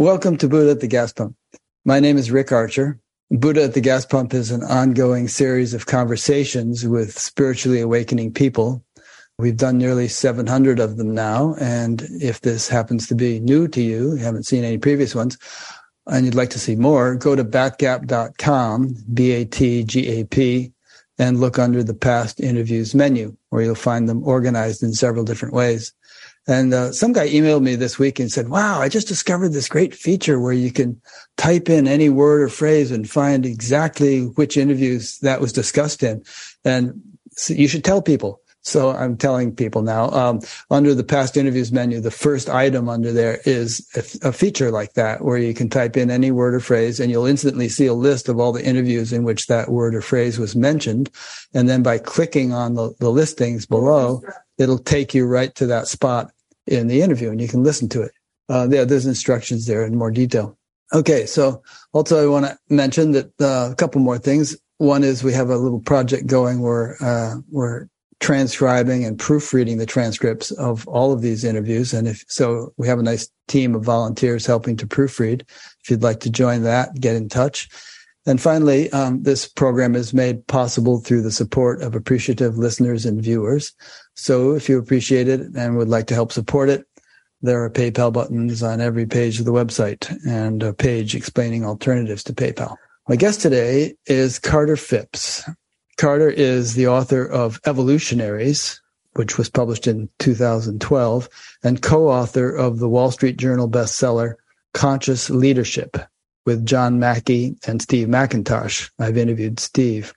Welcome to Buddha at the Gas Pump. My name is Rick Archer. Buddha at the Gas Pump is an ongoing series of conversations with spiritually awakening people. We've done nearly 700 of them now. And if this happens to be new to you, you haven't seen any previous ones, and you'd like to see more, go to batgap.com, B A T G A P, and look under the past interviews menu, where you'll find them organized in several different ways. And uh, some guy emailed me this week and said, Wow, I just discovered this great feature where you can type in any word or phrase and find exactly which interviews that was discussed in. And so you should tell people. So I'm telling people now, um, under the past interviews menu, the first item under there is a, a, feature like that, where you can type in any word or phrase and you'll instantly see a list of all the interviews in which that word or phrase was mentioned. And then by clicking on the, the listings below, it'll take you right to that spot in the interview and you can listen to it. Uh, yeah, there's instructions there in more detail. Okay. So also I want to mention that uh, a couple more things. One is we have a little project going where uh, we're transcribing and proofreading the transcripts of all of these interviews. And if so, we have a nice team of volunteers helping to proofread. If you'd like to join that, get in touch. And finally, um, this program is made possible through the support of appreciative listeners and viewers. So if you appreciate it and would like to help support it, there are PayPal buttons on every page of the website and a page explaining alternatives to PayPal. My guest today is Carter Phipps. Carter is the author of Evolutionaries, which was published in 2012, and co-author of the Wall Street Journal bestseller Conscious Leadership with John Mackey and Steve McIntosh. I've interviewed Steve.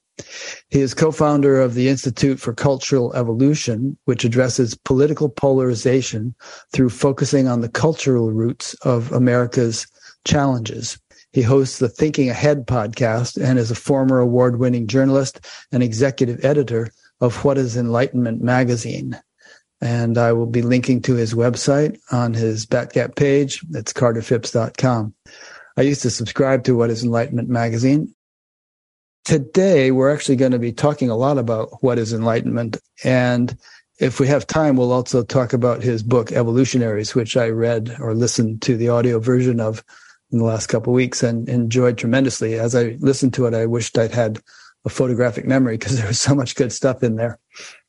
He is co-founder of the Institute for Cultural Evolution, which addresses political polarization through focusing on the cultural roots of America's challenges. He hosts the Thinking Ahead podcast and is a former award winning journalist and executive editor of What is Enlightenment magazine. And I will be linking to his website on his Batgap page. It's carterphipps.com. I used to subscribe to What is Enlightenment magazine. Today, we're actually going to be talking a lot about what is enlightenment. And if we have time, we'll also talk about his book, Evolutionaries, which I read or listened to the audio version of in the last couple weeks and enjoyed tremendously. As I listened to it, I wished I'd had a photographic memory because there was so much good stuff in there.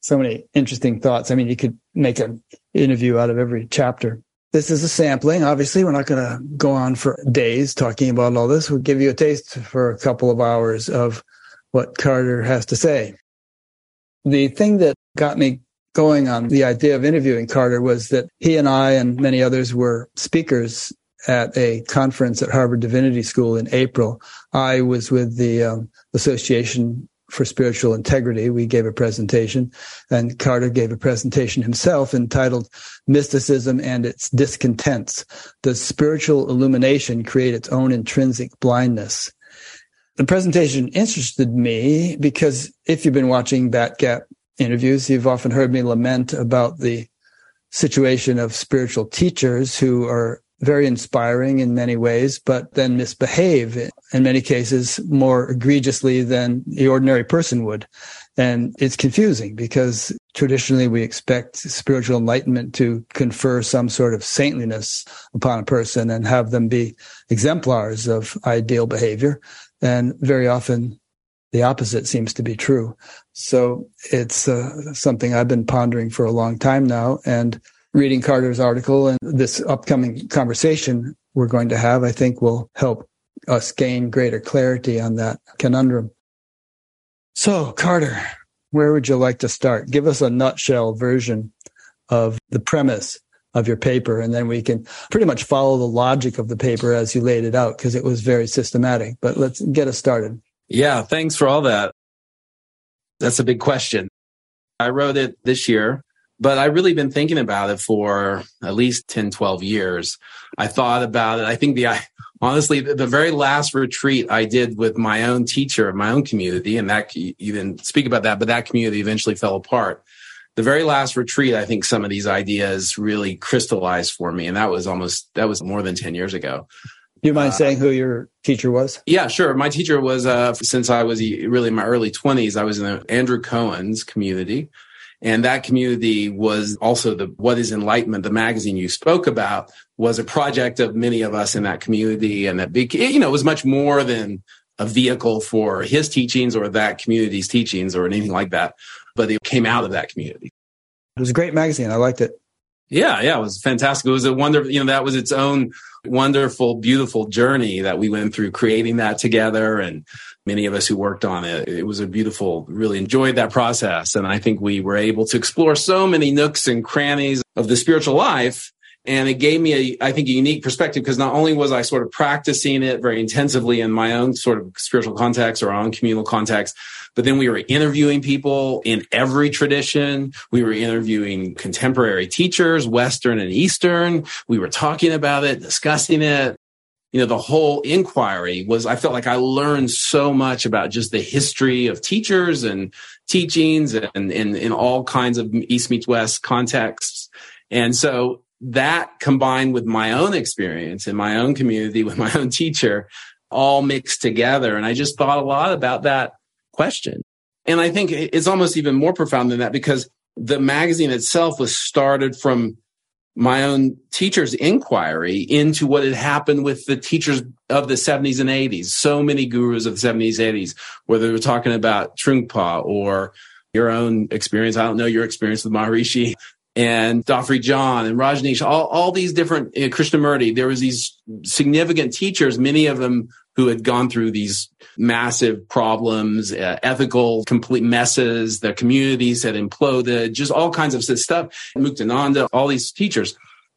So many interesting thoughts. I mean, you could make an interview out of every chapter. This is a sampling. Obviously, we're not going to go on for days talking about all this. We'll give you a taste for a couple of hours of what Carter has to say. The thing that got me going on the idea of interviewing Carter was that he and I and many others were speakers at a conference at Harvard Divinity School in April. I was with the um, Association for Spiritual Integrity. We gave a presentation, and Carter gave a presentation himself entitled Mysticism and Its Discontents. Does spiritual illumination create its own intrinsic blindness? The presentation interested me because if you've been watching Batgap interviews, you've often heard me lament about the situation of spiritual teachers who are very inspiring in many ways, but then misbehave in many cases more egregiously than the ordinary person would. And it's confusing because traditionally we expect spiritual enlightenment to confer some sort of saintliness upon a person and have them be exemplars of ideal behavior. And very often the opposite seems to be true. So it's uh, something I've been pondering for a long time now. And reading Carter's article and this upcoming conversation we're going to have, I think will help us gain greater clarity on that conundrum. So, Carter, where would you like to start? Give us a nutshell version of the premise of your paper, and then we can pretty much follow the logic of the paper as you laid it out because it was very systematic. But let's get us started. Yeah, thanks for all that. That's a big question. I wrote it this year but I've really been thinking about it for at least 10, 12 years. I thought about it. I think the, honestly, the very last retreat I did with my own teacher of my own community, and that you didn't speak about that, but that community eventually fell apart. The very last retreat, I think some of these ideas really crystallized for me. And that was almost, that was more than 10 years ago. Do you mind uh, saying who your teacher was? Yeah, sure. My teacher was, uh, since I was really in my early 20s, I was in Andrew Cohen's community And that community was also the What is Enlightenment, the magazine you spoke about, was a project of many of us in that community. And that big, you know, it was much more than a vehicle for his teachings or that community's teachings or anything like that. But it came out of that community. It was a great magazine. I liked it. Yeah, yeah, it was fantastic. It was a wonderful, you know, that was its own wonderful, beautiful journey that we went through creating that together. And many of us who worked on it, it was a beautiful, really enjoyed that process. And I think we were able to explore so many nooks and crannies of the spiritual life. And it gave me a, I think, a unique perspective because not only was I sort of practicing it very intensively in my own sort of spiritual context or own communal context, but then we were interviewing people in every tradition. We were interviewing contemporary teachers, Western and Eastern. We were talking about it, discussing it. You know, the whole inquiry was, I felt like I learned so much about just the history of teachers and teachings and in all kinds of East meets West contexts. And so that combined with my own experience in my own community with my own teacher all mixed together. And I just thought a lot about that question. And I think it's almost even more profound than that because the magazine itself was started from my own teacher's inquiry into what had happened with the teachers of the 70s and 80s. So many gurus of the 70s, 80s, whether we're talking about Trungpa or your own experience. I don't know your experience with Maharishi and Da Free John and Rajneesh, all, all these different uh, Krishnamurti. There was these significant teachers, many of them who had gone through these massive problems, uh, ethical complete messes. The communities had imploded, just all kinds of stuff. Muktananda, all these teachers.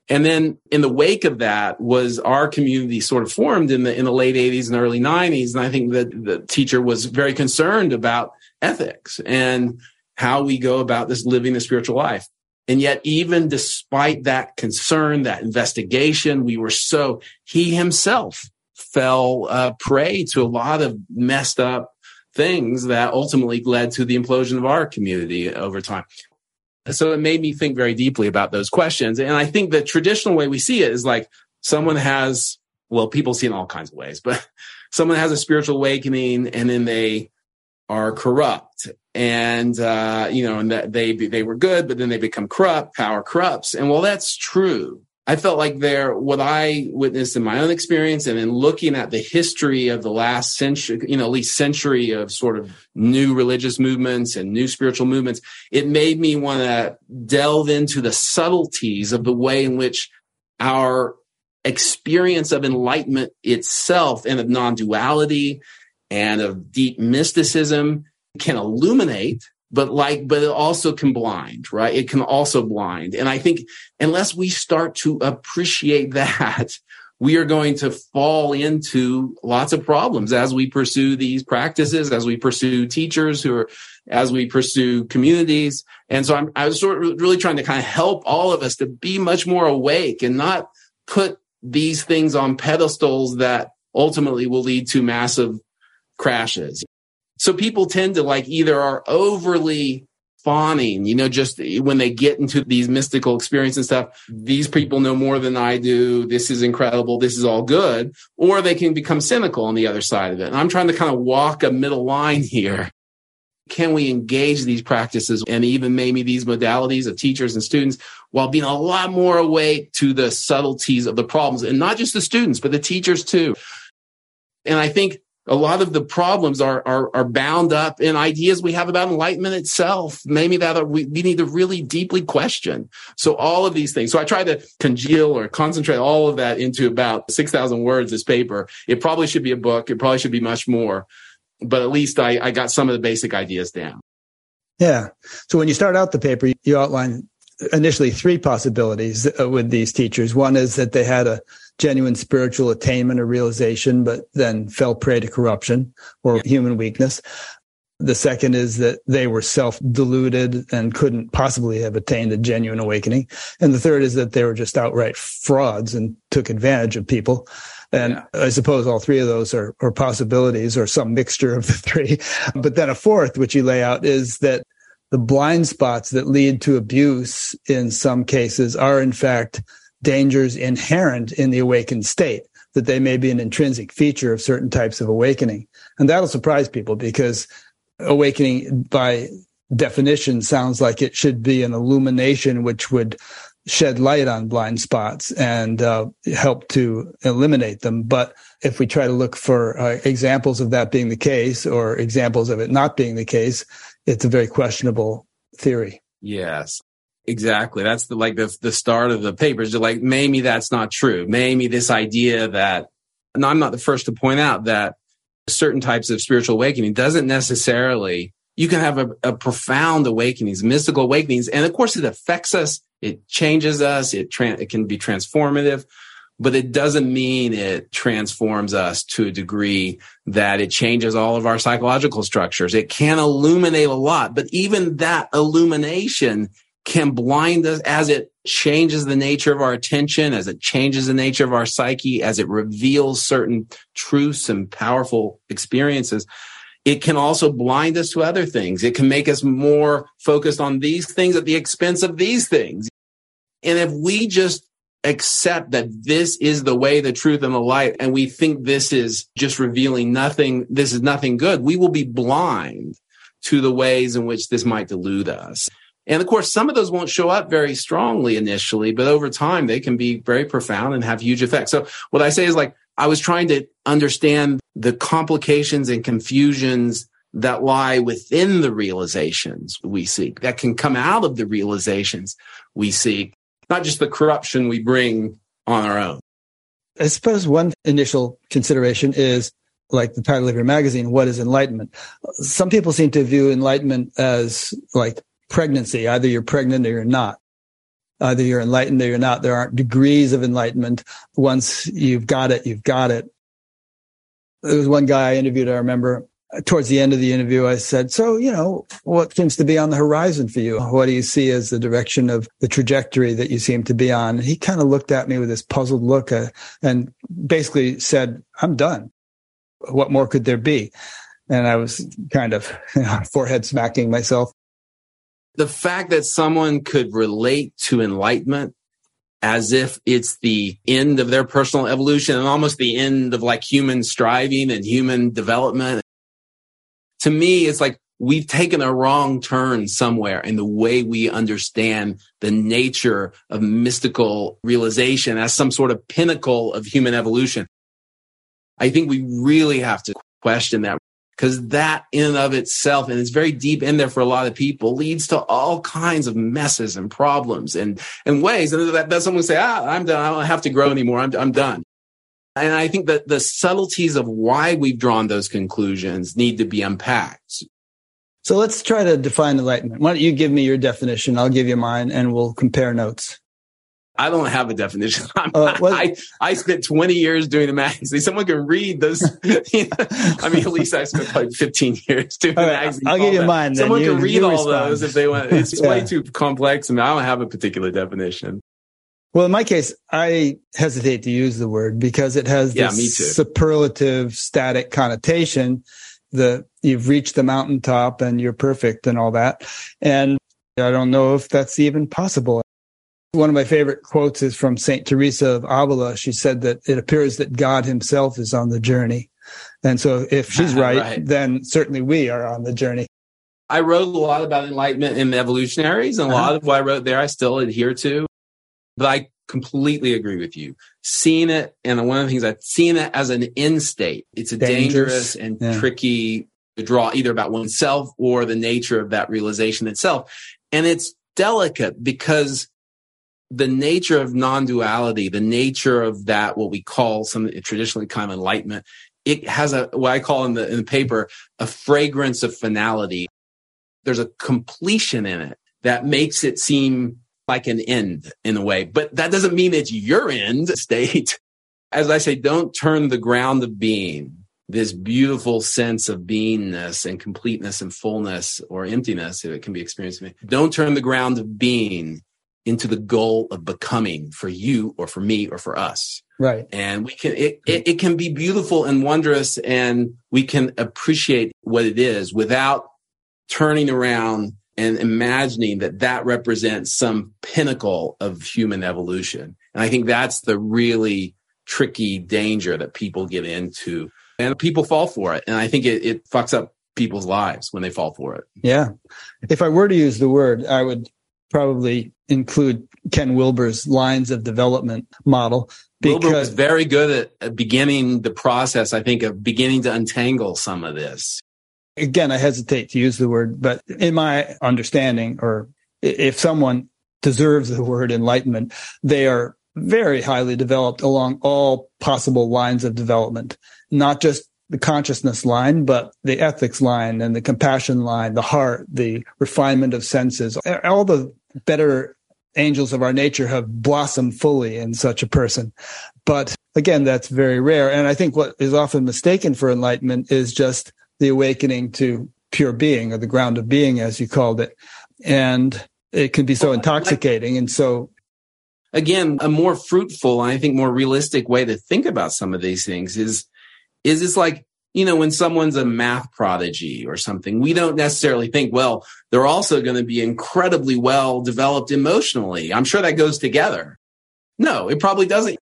And then in the wake of that was our community sort of formed in the, in the late 80s and early 90s. And I think that the teacher was very concerned about ethics and how we go about this living the spiritual life. And yet, even despite that concern, that investigation, we were so, he himself fell uh, prey to a lot of messed up things that ultimately led to the implosion of our community over time. So it made me think very deeply about those questions. And I think the traditional way we see it is like someone has, well, people see in all kinds of ways, but someone has a spiritual awakening and then they are corrupt and uh, you know and that they they were good but then they become corrupt power corrupts and while that's true I felt like there, what I witnessed in my own experience and in looking at the history of the last century, you know, at least century of sort of new religious movements and new spiritual movements, it made me want to delve into the subtleties of the way in which our experience of enlightenment itself and of non-duality and of deep mysticism can illuminate but like, but it also can blind, right? It can also blind. And I think unless we start to appreciate that, we are going to fall into lots of problems as we pursue these practices, as we pursue teachers who are, as we pursue communities. And so I'm, I was sort of really trying to kind of help all of us to be much more awake and not put these things on pedestals that ultimately will lead to massive crashes. So people tend to like either are overly fawning, you know, just when they get into these mystical experiences and stuff, these people know more than I do. This is incredible. This is all good. Or they can become cynical on the other side of it. And I'm trying to kind of walk a middle line here. Can we engage these practices and even maybe these modalities of teachers and students while being a lot more awake to the subtleties of the problems and not just the students, but the teachers too? And I think a lot of the problems are, are, are bound up in ideas we have about enlightenment itself. Maybe that we, we need to really deeply question. So all of these things. So I try to congeal or concentrate all of that into about 6,000 words, this paper. It probably should be a book. It probably should be much more, but at least I, I got some of the basic ideas down. Yeah. So when you start out the paper, you outline initially three possibilities uh, with these teachers. One is that they had a genuine spiritual attainment or realization, but then fell prey to corruption or human weakness. The second is that they were self deluded and couldn't possibly have attained a genuine awakening. And the third is that they were just outright frauds and took advantage of people. And yeah. I suppose all three of those are, are possibilities or some mixture of the three. But then a fourth, which you lay out, is that the blind spots that lead to abuse in some cases are in fact dangers inherent in the awakened state, that they may be an intrinsic feature of certain types of awakening. And that'll surprise people because awakening by definition sounds like it should be an illumination which would shed light on blind spots and uh, help to eliminate them. But if we try to look for uh, examples of that being the case or examples of it not being the case, it's a very questionable theory. Yes. Exactly. That's the like the the start of the papers. They're like, maybe that's not true. Maybe this idea that and I'm not the first to point out that certain types of spiritual awakening doesn't necessarily you can have a, a profound awakenings, mystical awakenings, and of course it affects us it changes us. It, tra- it can be transformative, but it doesn't mean it transforms us to a degree that it changes all of our psychological structures. It can illuminate a lot, but even that illumination can blind us as it changes the nature of our attention, as it changes the nature of our psyche, as it reveals certain truths and powerful experiences it can also blind us to other things. It can make us more focused on these things at the expense of these things. And if we just accept that this is the way, the truth, and the light, and we think this is just revealing nothing, this is nothing good, we will be blind to the ways in which this might delude us. And of course, some of those won't show up very strongly initially, but over time, they can be very profound and have huge effects. So what I say is like, I was trying to understand the complications and confusions that lie within the realizations we seek, that can come out of the realizations we seek, not just the corruption we bring on our own. I suppose one initial consideration is like the title of your magazine, What is Enlightenment? Some people seem to view enlightenment as like pregnancy. Either you're pregnant or you're not. Either you're enlightened or you're not. There aren't degrees of enlightenment. Once you've got it, you've got it. There was one guy I interviewed, I remember towards the end of the interview, I said, so, you know, what seems to be on the horizon for you? What do you see as the direction of the trajectory that you seem to be on? And he kind of looked at me with this puzzled look uh, and basically said, I'm done. What more could there be? And I was kind of you know, forehead smacking myself the fact that someone could relate to enlightenment as if it's the end of their personal evolution and almost the end of like human striving and human development. To me, it's like we've taken a wrong turn somewhere in the way we understand the nature of mystical realization as some sort of pinnacle of human evolution. I think we really have to question that because that in of itself, and it's very deep in there for a lot of people, leads to all kinds of messes and problems and, and ways. And that, that someone say, ah, I'm done. I don't have to grow anymore. I'm, I'm done. And I think that the subtleties of why we've drawn those conclusions need to be unpacked. So let's try to define enlightenment. Why don't you give me your definition? I'll give you mine and we'll compare notes. I don't have a definition. Uh, well, I, I spent 20 years doing the magazine. Someone can read those. I mean, at least I spent like 15 years doing the right, magazine. I'll give you mine. Then. Someone you, can read all respond. those if they want. It's yeah. way too complex. I mean, I don't have a particular definition. Well, in my case, I hesitate to use the word because it has yeah, this superlative static connotation. The you've reached the mountaintop and you're perfect and all that. And I don't know if that's even possible. One of my favorite quotes is from St. Teresa of Avila. She said that it appears that God himself is on the journey. And so if she's right, right, then certainly we are on the journey. I wrote a lot about enlightenment and evolutionaries, and a uh-huh. lot of what I wrote there I still adhere to. But I completely agree with you. Seeing it, and one of the things I've seen it as an end state, it's a dangerous, dangerous and yeah. tricky to draw either about oneself or the nature of that realization itself. And it's delicate because the nature of non-duality, the nature of that, what we call some traditionally kind of enlightenment, it has a, what I call in the, in the paper, a fragrance of finality. There's a completion in it that makes it seem like an end in a way, but that doesn't mean it's your end state. As I say, don't turn the ground of being, this beautiful sense of beingness and completeness and fullness or emptiness, if it can be experienced. Don't turn the ground of being into the goal of becoming for you or for me or for us. Right. And we can, it, it, it, can be beautiful and wondrous and we can appreciate what it is without turning around and imagining that that represents some pinnacle of human evolution. And I think that's the really tricky danger that people get into and people fall for it. And I think it, it fucks up people's lives when they fall for it. Yeah. If I were to use the word, I would probably include Ken Wilber's lines of development model. Because Wilber was very good at beginning the process, I think, of beginning to untangle some of this. Again, I hesitate to use the word, but in my understanding, or if someone deserves the word enlightenment, they are very highly developed along all possible lines of development, not just the consciousness line, but the ethics line and the compassion line, the heart, the refinement of senses, all the better angels of our nature have blossomed fully in such a person. But again, that's very rare. And I think what is often mistaken for enlightenment is just the awakening to pure being or the ground of being, as you called it. And it can be so intoxicating and so again a more fruitful and i think more realistic way to think about some of these things is is it's like you know, when someone's a math prodigy or something, we don't necessarily think, well, they're also going to be incredibly well developed emotionally. I'm sure that goes together. No, it probably doesn't.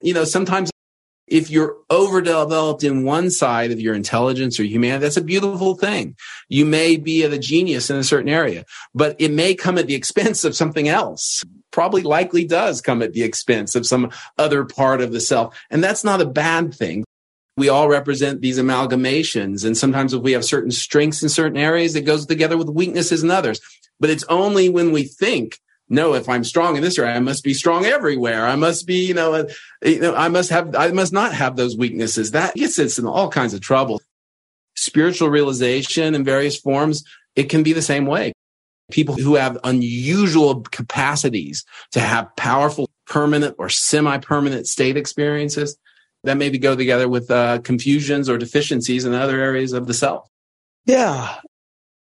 You know, sometimes if you're overdeveloped in one side of your intelligence or humanity, that's a beautiful thing. You may be a genius in a certain area, but it may come at the expense of something else. Probably likely does come at the expense of some other part of the self. And that's not a bad thing we all represent these amalgamations. And sometimes if we have certain strengths in certain areas, it goes together with weaknesses in others. But it's only when we think, no, if I'm strong in this area, I must be strong everywhere. I must be, you know, you know, I must have, I must not have those weaknesses. That gets us in all kinds of trouble. Spiritual realization in various forms, it can be the same way. People who have unusual capacities to have powerful, permanent or semi-permanent state experiences, that maybe go together with uh, confusions or deficiencies in other areas of the self. Yeah.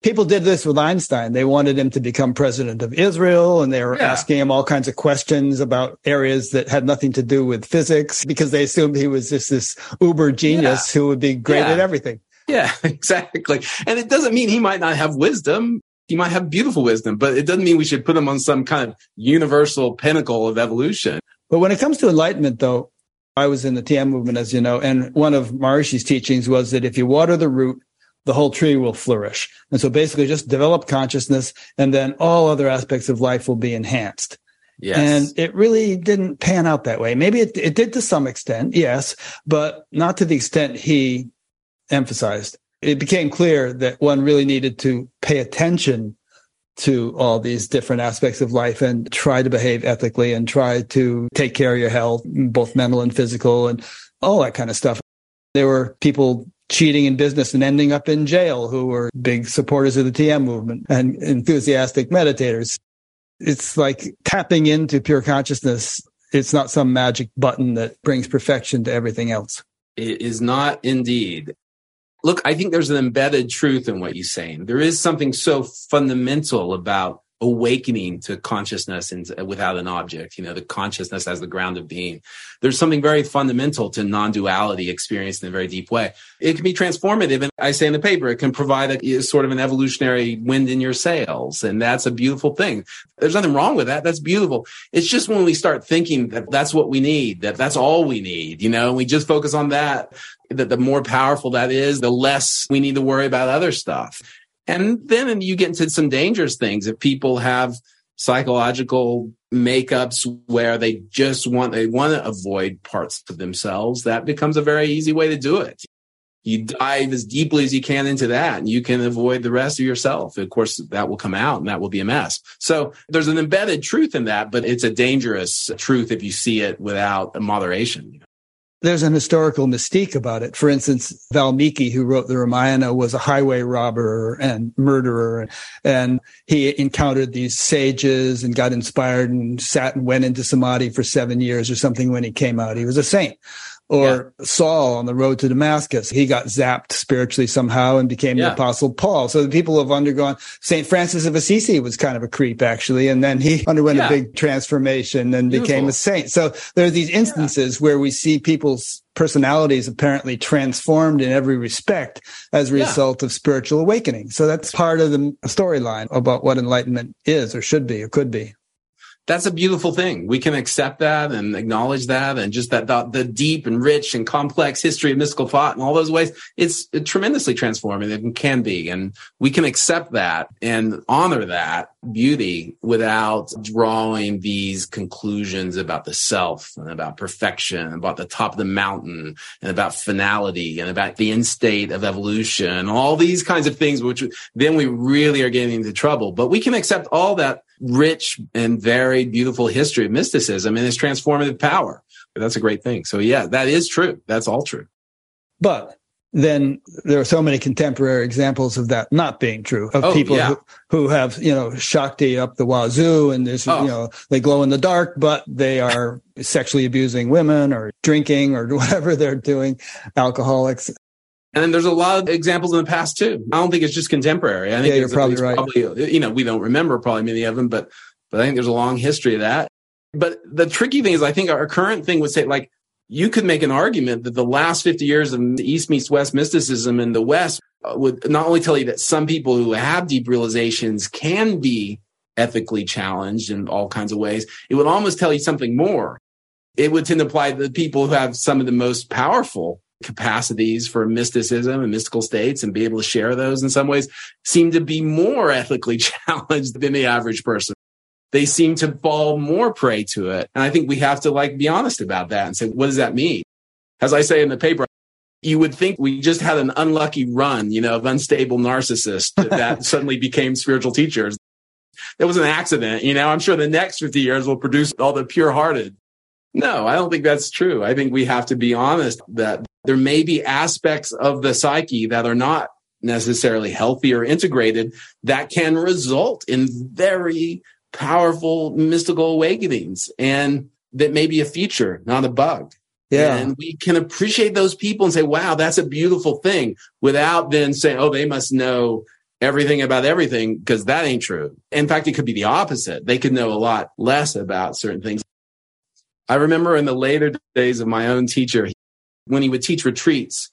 People did this with Einstein. They wanted him to become president of Israel and they were yeah. asking him all kinds of questions about areas that had nothing to do with physics because they assumed he was just this uber genius yeah. who would be great yeah. at everything. Yeah, exactly. And it doesn't mean he might not have wisdom. He might have beautiful wisdom, but it doesn't mean we should put him on some kind of universal pinnacle of evolution. But when it comes to enlightenment, though, I was in the TM movement, as you know, and one of Maharishi's teachings was that if you water the root, the whole tree will flourish. And so basically just develop consciousness and then all other aspects of life will be enhanced. Yes. And it really didn't pan out that way. Maybe it, it did to some extent, yes, but not to the extent he emphasized. It became clear that one really needed to pay attention to all these different aspects of life and try to behave ethically and try to take care of your health, both mental and physical and all that kind of stuff. There were people cheating in business and ending up in jail who were big supporters of the TM movement and enthusiastic meditators. It's like tapping into pure consciousness. It's not some magic button that brings perfection to everything else. It is not indeed. Look, I think there's an embedded truth in what you're saying. There is something so fundamental about awakening to consciousness and without an object, you know, the consciousness as the ground of being. There's something very fundamental to non-duality experienced in a very deep way. It can be transformative. And I say in the paper, it can provide a sort of an evolutionary wind in your sails. And that's a beautiful thing. There's nothing wrong with that. That's beautiful. It's just when we start thinking that that's what we need, that that's all we need, you know, and we just focus on that, that the more powerful that is, the less we need to worry about other stuff. And then you get into some dangerous things. If people have psychological makeups where they just want, they want to avoid parts of themselves, that becomes a very easy way to do it. You dive as deeply as you can into that and you can avoid the rest of yourself. Of course, that will come out and that will be a mess. So there's an embedded truth in that, but it's a dangerous truth if you see it without moderation there's an historical mystique about it. For instance, Valmiki, who wrote the Ramayana, was a highway robber and murderer. And he encountered these sages and got inspired and sat and went into samadhi for seven years or something when he came out. He was a saint or yeah. Saul on the road to Damascus. He got zapped spiritually somehow and became yeah. the apostle Paul. So the people have undergone St. Francis of Assisi was kind of a creep actually. And then he underwent yeah. a big transformation and Beautiful. became a saint. So there are these instances where we see people's personalities apparently transformed in every respect as a result of spiritual awakening. So that's part of the storyline about what enlightenment is or should be or could be that's a beautiful thing. We can accept that and acknowledge that and just that the, the, deep and rich and complex history of mystical thought in all those ways. It's tremendously transformative and can be. And we can accept that and honor that beauty without drawing these conclusions about the self and about perfection, about the top of the mountain and about finality and about the end state of evolution, all these kinds of things, which then we really are getting into trouble. But we can accept all that rich and varied, beautiful history of mysticism and its transformative power. That's a great thing. So yeah, that is true. That's all true. But then there are so many contemporary examples of that not being true of oh, people yeah. who, who have you know shakti up the wazoo and there's oh. you know they glow in the dark but they are sexually abusing women or drinking or whatever they're doing alcoholics and then there's a lot of examples in the past too. I don't think it's just contemporary. I think yeah, you're probably right. Probably, you know, we don't remember probably many of them, but but I think there's a long history of that. But the tricky thing is, I think our current thing would say like you could make an argument that the last 50 years of East meets West mysticism in the West uh, would not only tell you that some people who have deep realizations can be ethically challenged in all kinds of ways, it would almost tell you something more. It would tend to apply to the people who have some of the most powerful capacities for mysticism and mystical states and be able to share those in some ways seem to be more ethically challenged than the average person they seem to fall more prey to it. And I think we have to like be honest about that and say, what does that mean? As I say in the paper, you would think we just had an unlucky run, you know, of unstable narcissists that suddenly became spiritual teachers. It was an accident, you know. I'm sure the next 50 years will produce all the pure hearted. No, I don't think that's true. I think we have to be honest that there may be aspects of the psyche that are not necessarily healthy or integrated that can result in very powerful mystical awakenings and that may be a feature, not a bug. Yeah. And we can appreciate those people and say, wow, that's a beautiful thing without then saying, oh, they must know everything about everything because that ain't true. In fact, it could be the opposite. They could know a lot less about certain things. I remember in the later days of my own teacher, when he would teach retreats,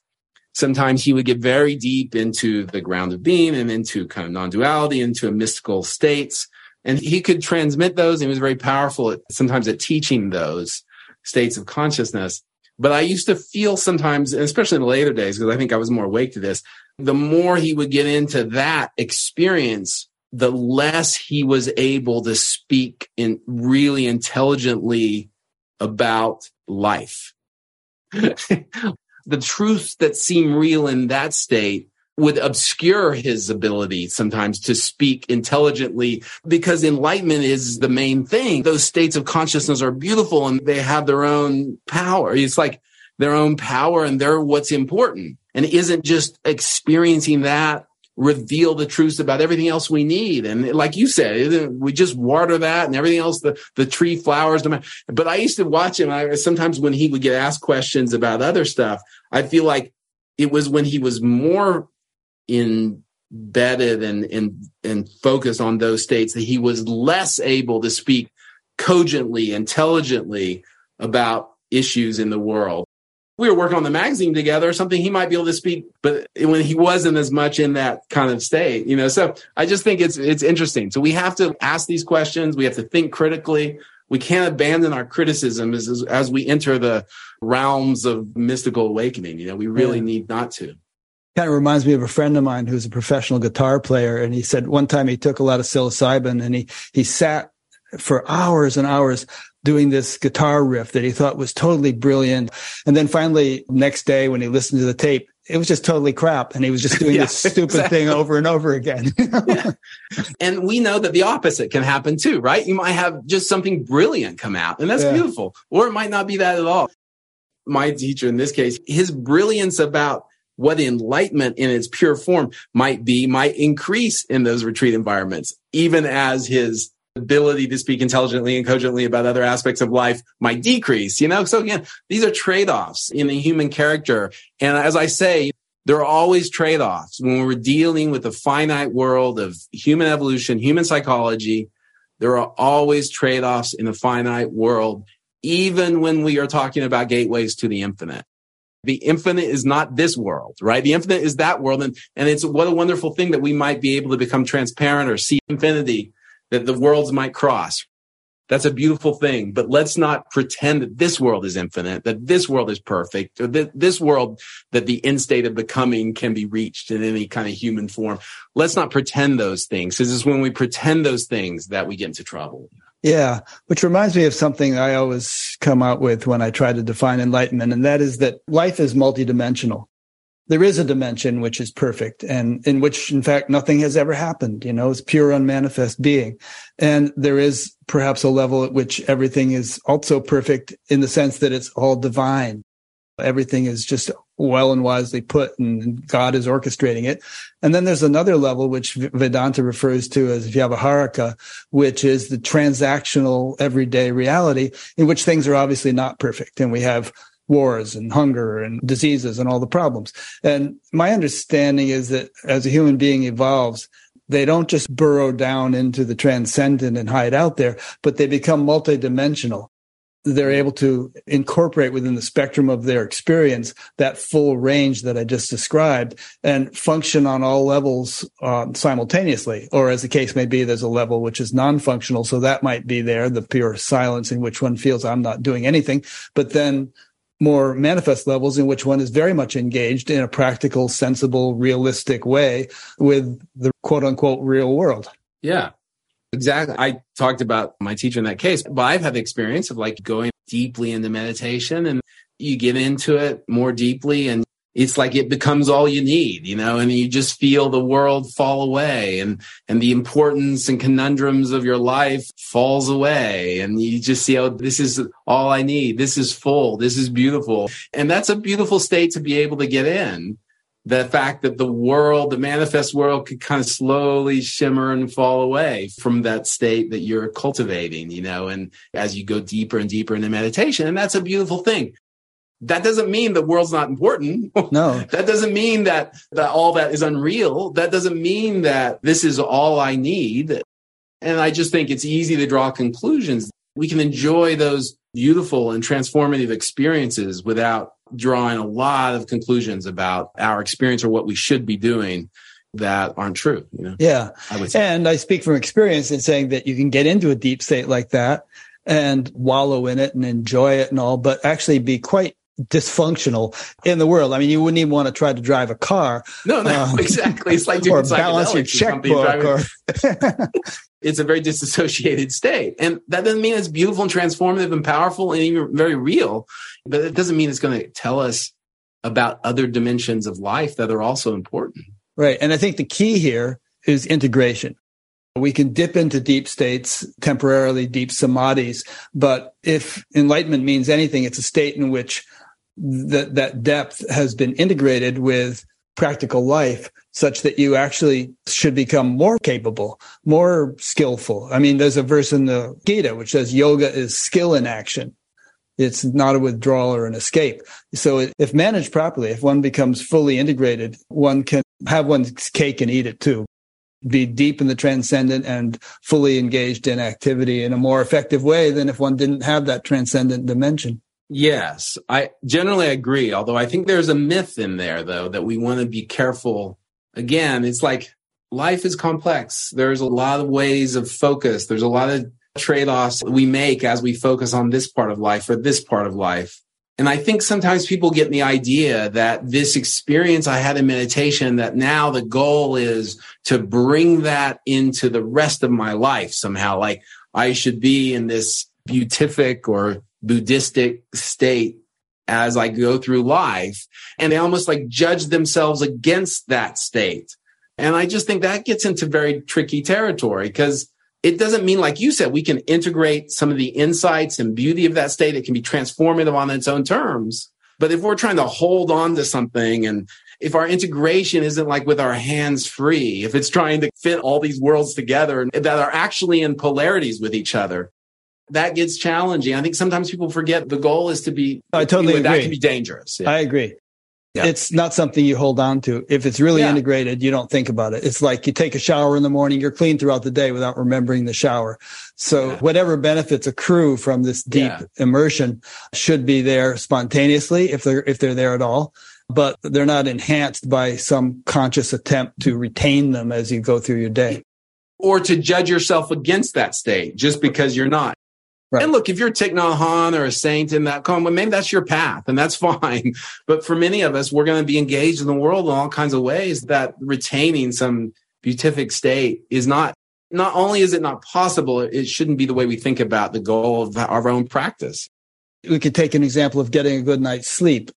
sometimes he would get very deep into the ground of being and into kind of non-duality, into a mystical states. And he could transmit those. He was very powerful at, sometimes at teaching those states of consciousness. But I used to feel sometimes, especially in the later days, because I think I was more awake to this, the more he would get into that experience, the less he was able to speak in really intelligently about life. the truths that seem real in that state would obscure his ability sometimes to speak intelligently because enlightenment is the main thing. Those states of consciousness are beautiful and they have their own power. It's like their own power and they're what's important and isn't just experiencing that reveal the truths about everything else we need. And like you said, we just water that and everything else, the, the tree flowers. But I used to watch him. I, sometimes when he would get asked questions about other stuff, I feel like it was when he was more embedded and, and, and focused on those states that he was less able to speak cogently, intelligently about issues in the world. We were working on the magazine together or something, he might be able to speak, but when he wasn't as much in that kind of state, you know, so I just think it's, it's interesting. So we have to ask these questions. We have to think critically. We can't abandon our criticism as, as we enter the realms of mystical awakening. You know, we really yeah. need not to kind of reminds me of a friend of mine who's a professional guitar player. And he said one time he took a lot of psilocybin and he, he sat for hours and hours doing this guitar riff that he thought was totally brilliant. And then finally, next day when he listened to the tape, it was just totally crap. And he was just doing yeah, this stupid exactly. thing over and over again. yeah. And we know that the opposite can happen too, right? You might have just something brilliant come out and that's yeah. beautiful, or it might not be that at all. My teacher in this case, his brilliance about what enlightenment in its pure form might be might increase in those retreat environments, even as his ability to speak intelligently and cogently about other aspects of life might decrease, you know? So again, these are trade-offs in the human character. And as I say, there are always trade-offs when we're dealing with the finite world of human evolution, human psychology. There are always trade-offs in the finite world, even when we are talking about gateways to the infinite the infinite is not this world, right? The infinite is that world. And, and it's what a wonderful thing that we might be able to become transparent or see infinity that the worlds might cross. That's a beautiful thing. But let's not pretend that this world is infinite, that this world is perfect, or that this world, that the end state of becoming can be reached in any kind of human form. Let's not pretend those things. This is when we pretend those things that we get into trouble. Yeah, which reminds me of something I always come out with when I try to define enlightenment, and that is that life is multidimensional. There is a dimension which is perfect and in which in fact nothing has ever happened you know it's pure unmanifest being. And there is perhaps a level at which everything is also perfect in the sense that it's all divine. Everything is just well and wisely put and god is orchestrating it and then there's another level which vedanta refers to as vyavaharika which is the transactional everyday reality in which things are obviously not perfect and we have wars and hunger and diseases and all the problems. And my understanding is that as a human being evolves, they don't just burrow down into the transcendent and hide out there, but they become multidimensional. They're able to incorporate within the spectrum of their experience that full range that I just described and function on all levels uh, simultaneously. Or as the case may be, there's a level which is non-functional. So that might be there, the pure silence in which one feels I'm not doing anything. But then more manifest levels in which one is very much engaged in a practical, sensible, realistic way with the quote unquote real world. Yeah, exactly. I talked about my teacher in that case, but I've had the experience of like going deeply into meditation and you get into it more deeply and it's like it becomes all you need, you know, and you just feel the world fall away and, and the importance and conundrums of your life falls away. And you just see, oh, this is all I need. This is full. This is beautiful. And that's a beautiful state to be able to get in. The fact that the world, the manifest world could kind of slowly shimmer and fall away from that state that you're cultivating, you know, and as you go deeper and deeper into meditation. And that's a beautiful thing that doesn't mean the world's not important. No. that doesn't mean that, that all that is unreal. That doesn't mean that this is all I need. And I just think it's easy to draw conclusions. We can enjoy those beautiful and transformative experiences without drawing a lot of conclusions about our experience or what we should be doing that aren't true. You know? Yeah. I would say. And I speak from experience in saying that you can get into a deep state like that and wallow in it and enjoy it and all, but actually be quite dysfunctional in the world. I mean, you wouldn't even want to try to drive a car. No, no, um, exactly. It's like doing or balance your checkbook. Or it's a very disassociated state, and that doesn't mean it's beautiful and transformative and powerful and even very real. But it doesn't mean it's going to tell us about other dimensions of life that are also important. Right, and I think the key here is integration. We can dip into deep states temporarily, deep samadhis, but if enlightenment means anything, it's a state in which that that depth has been integrated with practical life such that you actually should become more capable, more skillful. I mean, there's a verse in the Gita which says yoga is skill in action. It's not a withdrawal or an escape. So if managed properly, if one becomes fully integrated, one can have one's cake and eat it too. Be deep in the transcendent and fully engaged in activity in a more effective way than if one didn't have that transcendent dimension. Yes, I generally agree. Although I think there's a myth in there, though, that we want to be careful. Again, it's like life is complex. There's a lot of ways of focus. There's a lot of trade offs we make as we focus on this part of life or this part of life. And I think sometimes people get the idea that this experience I had in meditation, that now the goal is to bring that into the rest of my life somehow. Like I should be in this beatific or Buddhistic state as I go through life. And they almost like judge themselves against that state. And I just think that gets into very tricky territory because it doesn't mean, like you said, we can integrate some of the insights and beauty of that state. It can be transformative on its own terms. But if we're trying to hold on to something and if our integration isn't like with our hands free, if it's trying to fit all these worlds together that are actually in polarities with each other, that gets challenging. I think sometimes people forget the goal is to be. I totally agree. That can be dangerous. Yeah. I agree. Yeah. It's not something you hold on to. If it's really yeah. integrated, you don't think about it. It's like you take a shower in the morning, you're clean throughout the day without remembering the shower. So whatever benefits accrue from this deep immersion should be there spontaneously if they're if they're there at all. But they're not enhanced by some conscious attempt to retain them as you go through your day. Or to judge yourself against that state just because you're not. Right. And look, if you're Thich Nhat Hanh or a saint in that well, maybe that's your path and that's fine. But for many of us, we're going to be engaged in the world in all kinds of ways that retaining some beatific state is not, not only is it not possible, it shouldn't be the way we think about the goal of our own practice. We could take an example of getting a good night's sleep.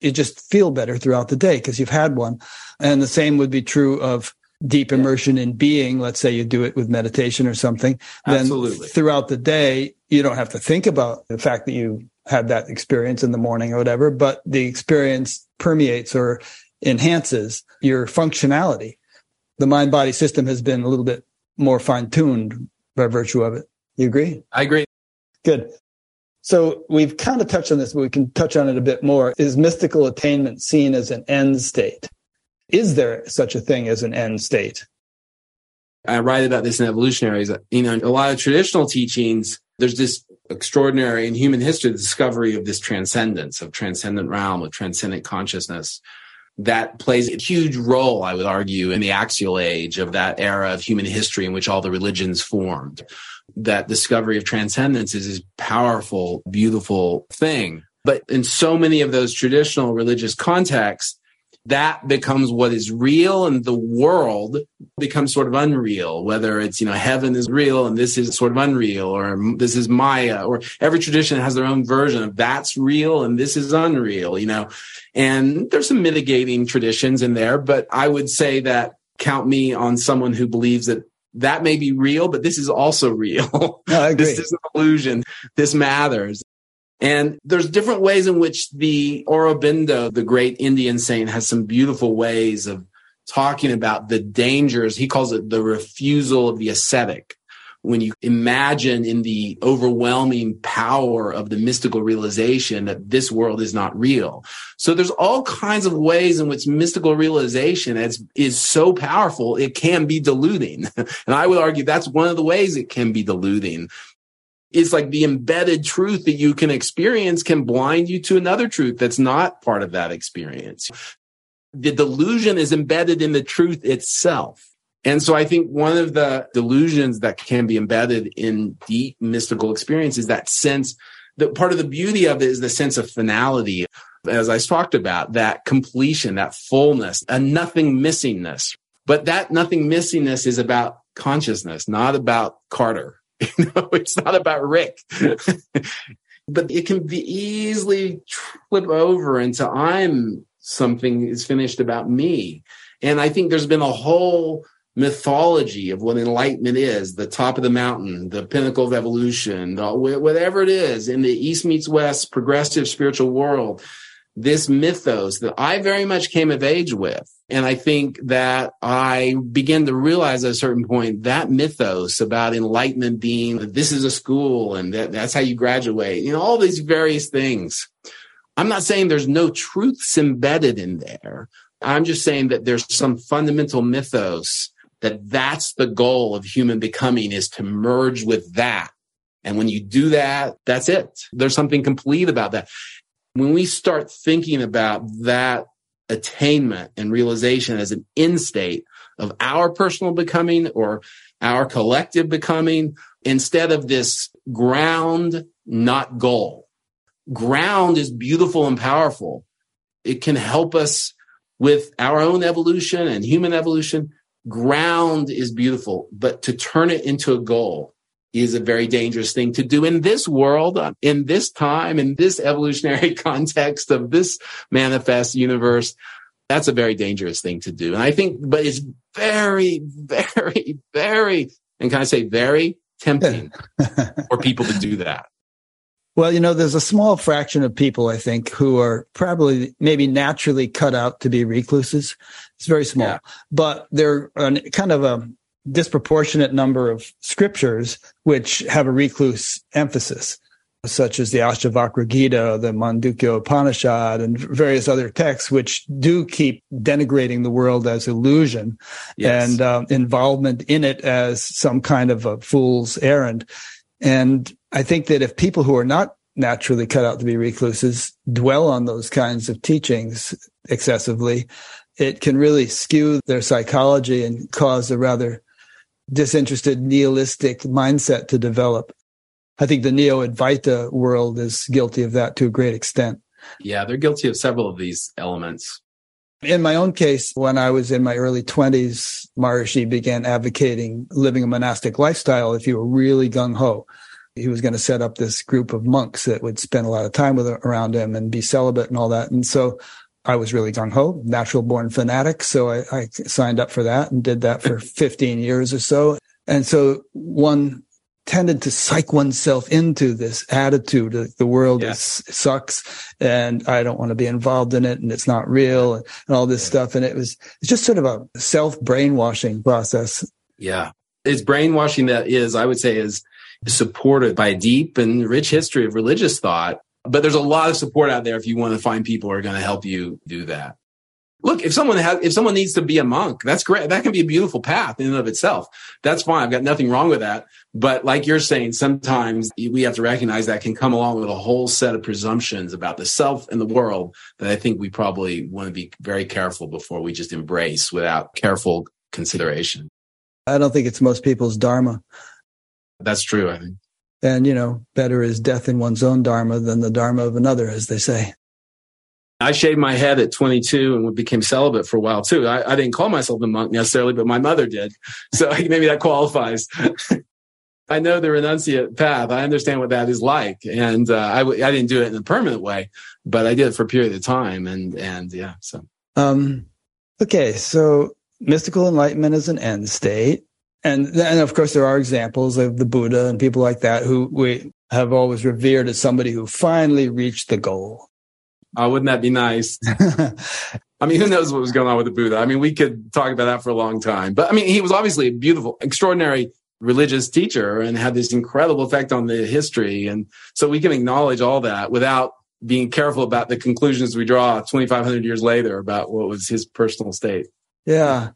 You just feel better throughout the day because you've had one. And the same would be true of deep immersion in being, let's say you do it with meditation or something, then Absolutely. throughout the day, you don't have to think about the fact that you had that experience in the morning or whatever, but the experience permeates or enhances your functionality. The mind body system has been a little bit more fine tuned by virtue of it. You agree? I agree. Good. So we've kind of touched on this, but we can touch on it a bit more. Is mystical attainment seen as an end state? Is there such a thing as an end state? I write about this in Evolutionaries. You know, a lot of traditional teachings, there's this extraordinary in human history, the discovery of this transcendence, of transcendent realm, of transcendent consciousness that plays a huge role, I would argue, in the axial age of that era of human history in which all the religions formed. That discovery of transcendence is this powerful, beautiful thing. But in so many of those traditional religious contexts, that becomes what is real and the world becomes sort of unreal whether it's you know heaven is real and this is sort of unreal or this is maya or every tradition has their own version of that's real and this is unreal you know and there's some mitigating traditions in there but i would say that count me on someone who believes that that may be real, but this is also real. No, this is an illusion. This matters. And there's different ways in which the Aurobindo, the great Indian saint, has some beautiful ways of talking about the dangers. He calls it the refusal of the ascetic. When you imagine in the overwhelming power of the mystical realization that this world is not real. So there's all kinds of ways in which mystical realization is, is so powerful, it can be deluding. And I would argue that's one of the ways it can be deluding it's like the embedded truth that you can experience can blind you to another truth that's not part of that experience. The delusion is embedded in the truth itself. And so I think one of the delusions that can be embedded in deep mystical experience is that sense that part of the beauty of it is the sense of finality. As I talked about, that completion, that fullness, a nothing missingness. But that nothing missingness is about consciousness, not about Carter You know, it's not about Rick. but it can be easily flip over into I'm something is finished about me. And I think there's been a whole mythology of what enlightenment is the top of the mountain, the pinnacle of evolution, the, whatever it is in the East meets West progressive spiritual world this mythos that I very much came of age with. And I think that I began to realize at a certain point that mythos about enlightenment being that this is a school and that, that's how you graduate, you know, all these various things. I'm not saying there's no truths embedded in there. I'm just saying that there's some fundamental mythos that that's the goal of human becoming is to merge with that. And when you do that, that's it. There's something complete about that when we start thinking about that attainment and realization as an end state of our personal becoming or our collective becoming instead of this ground, not goal. Ground is beautiful and powerful. It can help us with our own evolution and human evolution. Ground is beautiful, but to turn it into a goal is a very dangerous thing to do in this world, uh, in this time, in this evolutionary context of this manifest universe. That's a very dangerous thing to do. And I think, but it's very, very, very, and can I say very tempting for people to do that. Well, you know, there's a small fraction of people, I think, who are probably maybe naturally cut out to be recluses. It's very small, yeah. but they're kind of a disproportionate number of scriptures which have a recluse emphasis, such as the Ashtavakra Gita, the Mandukya Upanishad, and various other texts which do keep denigrating the world as illusion yes. and uh, involvement in it as some kind of a fool's errand. And I think that if people who are not naturally cut out to be recluses dwell on those kinds of teachings excessively, it can really skew their psychology and cause a rather disinterested nihilistic mindset to develop. I think the Neo Advaita world is guilty of that to a great extent. Yeah, they're guilty of several of these elements. In my own case, when I was in my early 20s, Maharishi began advocating living a monastic lifestyle if you were really gung ho. He was going to set up this group of monks that would spend a lot of time with around him and be celibate and all that. And so I was really gung ho, natural born fanatic. So I, I signed up for that and did that for 15 years or so. And so one tended to psych oneself into this attitude that the world yeah. is, sucks and I don't want to be involved in it and it's not real and, and all this yeah. stuff. And it was it's just sort of a self brainwashing process. Yeah. It's brainwashing that is, I would say, is supported by a deep and rich history of religious thought. But there's a lot of support out there if you want to find people who are going to help you do that look, if someone has, if someone needs to be a monk, that's great. That can be a beautiful path in and of itself. That's fine. I've got nothing wrong with that. But like you're saying, sometimes we have to recognize that can come along with a whole set of presumptions about the self and the world that I think we probably want to be very careful before we just embrace without careful consideration. I don't think it's most people's dharma. That's true, I think. And, you know, better is death in one's own dharma than the dharma of another, as they say. I shaved my head at 22 and became celibate for a while too. I, I didn't call myself a monk necessarily, but my mother did. So maybe that qualifies. I know the renunciate path. I understand what that is like. And uh, I w- I didn't do it in a permanent way, but I did it for a period of time. And, and yeah, so. Um, okay. So mystical enlightenment is an end state. And then, of course, there are examples of the Buddha and people like that who we have always revered as somebody who finally reached the goal. Uh, wouldn't that be nice? I mean, who knows what was going on with the Buddha? I mean, we could talk about that for a long time. But I mean, he was obviously a beautiful, extraordinary religious teacher and had this incredible effect on the history. And so we can acknowledge all that without being careful about the conclusions we draw 2,500 years later about what was his personal state. Yeah.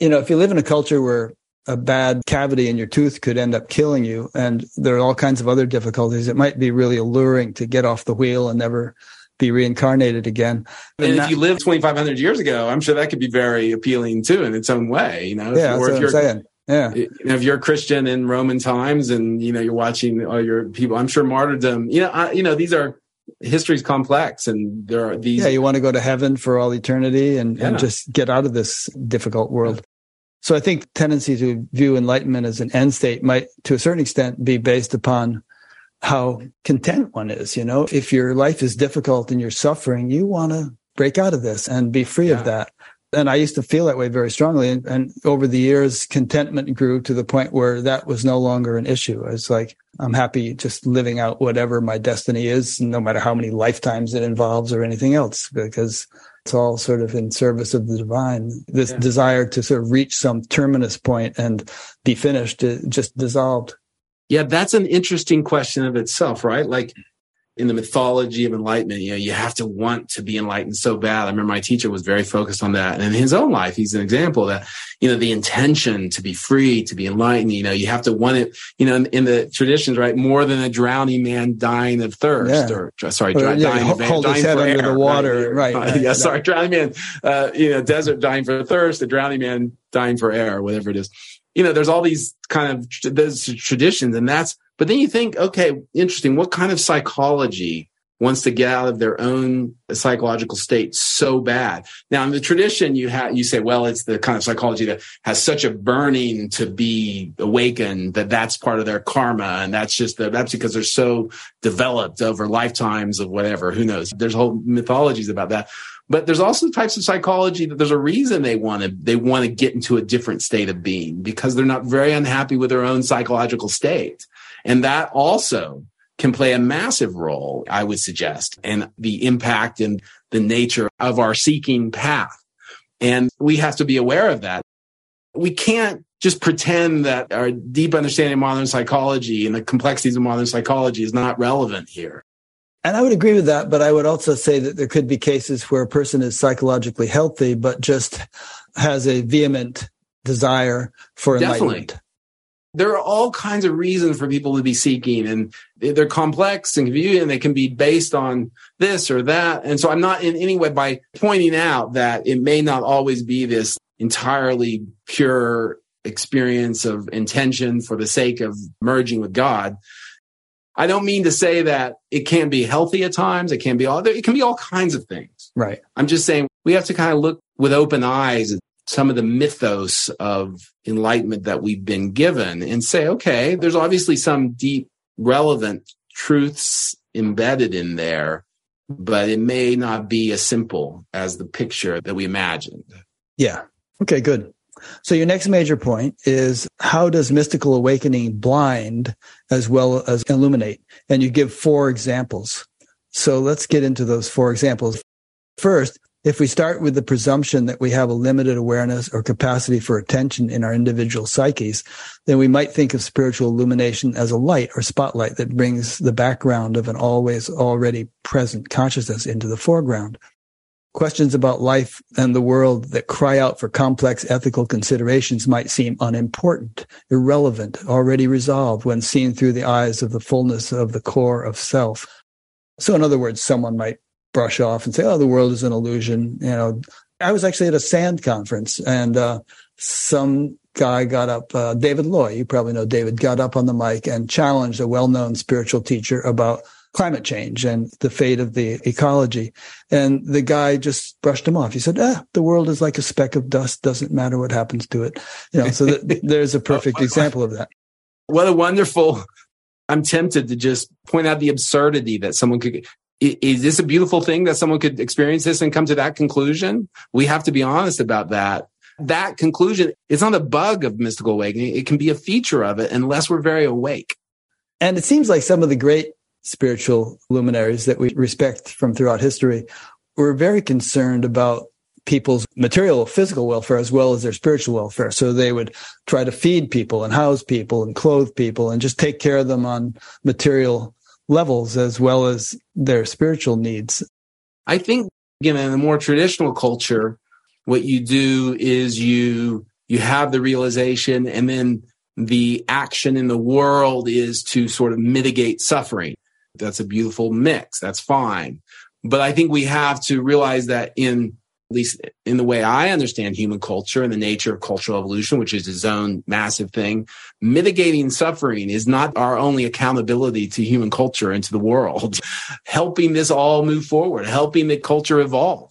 You know, if you live in a culture where a bad cavity in your tooth could end up killing you, and there are all kinds of other difficulties, it might be really alluring to get off the wheel and never be reincarnated again. And, and if you lived 2,500 years ago, I'm sure that could be very appealing too in its own way. You know, yeah, or if you're saying. Yeah. If you're a Christian in Roman times and, you know, you're watching all your people, I'm sure martyrdom, you know, I, you know, these are, history's complex and there are these. Yeah. You want to go to heaven for all eternity and, yeah. and just get out of this difficult world. So I think tendency to view enlightenment as an end state might, to a certain extent, be based upon how content one is. You know, if your life is difficult and you're suffering, you want to break out of this and be free yeah. of that. And I used to feel that way very strongly. And, and, over the years, contentment grew to the point where that was no longer an issue. It's like, I'm happy just living out whatever my destiny is, no matter how many lifetimes it involves or anything else, because it's all sort of in service of the divine. This yeah. desire to sort of reach some terminus point and be finished just dissolved. Yeah, that's an interesting question of itself, right? Like in the mythology of enlightenment, you know, you have to want to be enlightened so bad. I remember my teacher was very focused on that. And in his own life, he's an example that, you know, the intention to be free, to be enlightened, you know, you have to want it, you know, in, in the traditions, right? More than a drowning man dying of thirst yeah. or, sorry, or, yeah, dying, hold, hold dying his head for under air, the water. Right. right, right yeah. Sorry, drowning man, uh, you know, desert dying for thirst, a drowning man dying for air, whatever it is you know, there's all these kind of those traditions and that's, but then you think, okay, interesting. What kind of psychology wants to get out of their own psychological state so bad? Now, in the tradition, you have, you say, well, it's the kind of psychology that has such a burning to be awakened that that's part of their karma. And that's just, the, that's because they're so developed over lifetimes of whatever. Who knows? There's whole mythologies about that. But there's also types of psychology that there's a reason they want to they want to get into a different state of being because they're not very unhappy with their own psychological state. And that also can play a massive role, I would suggest, in the impact and the nature of our seeking path. And we have to be aware of that. We can't just pretend that our deep understanding of modern psychology and the complexities of modern psychology is not relevant here. And I would agree with that, but I would also say that there could be cases where a person is psychologically healthy, but just has a vehement desire for Definitely. There are all kinds of reasons for people to be seeking, and they're complex and confusing, and they can be based on this or that. And so I'm not in any way by pointing out that it may not always be this entirely pure experience of intention for the sake of merging with God I don't mean to say that it can be healthy at times. It can be all, it can be all kinds of things. Right. I'm just saying we have to kind of look with open eyes at some of the mythos of enlightenment that we've been given and say, okay, there's obviously some deep relevant truths embedded in there, but it may not be as simple as the picture that we imagined. Yeah. Okay, good. So your next major point is how does mystical awakening blind as well as illuminate? And you give four examples. So let's get into those four examples. First, if we start with the presumption that we have a limited awareness or capacity for attention in our individual psyches, then we might think of spiritual illumination as a light or spotlight that brings the background of an always already present consciousness into the foreground. Questions about life and the world that cry out for complex ethical considerations might seem unimportant, irrelevant, already resolved when seen through the eyes of the fullness of the core of self. So, in other words, someone might brush off and say, "Oh, the world is an illusion." You know, I was actually at a SAND conference, and uh, some guy got up. Uh, David Loy, you probably know David, got up on the mic and challenged a well-known spiritual teacher about climate change and the fate of the ecology. And the guy just brushed him off. He said, "Ah, the world is like a speck of dust. Doesn't matter what happens to it." You know, so th- there's a perfect example of that. What a wonderful I'm tempted to just point out the absurdity that someone could is this a beautiful thing that someone could experience this and come to that conclusion? We have to be honest about that. That conclusion is not a bug of mystical awakening. It can be a feature of it unless we're very awake. And it seems like some of the great spiritual luminaries that we respect from throughout history were very concerned about people's material physical welfare as well as their spiritual welfare so they would try to feed people and house people and clothe people and just take care of them on material levels as well as their spiritual needs. I think, again, in a more traditional culture, what you do is you you have the realization and then the action in the world is to sort of mitigate suffering. That's a beautiful mix. That's fine. But I think we have to realize that in at least in the way I understand human culture and the nature of cultural evolution, which is its own massive thing, mitigating suffering is not our only accountability to human culture and to the world. helping this all move forward, helping the culture evolve.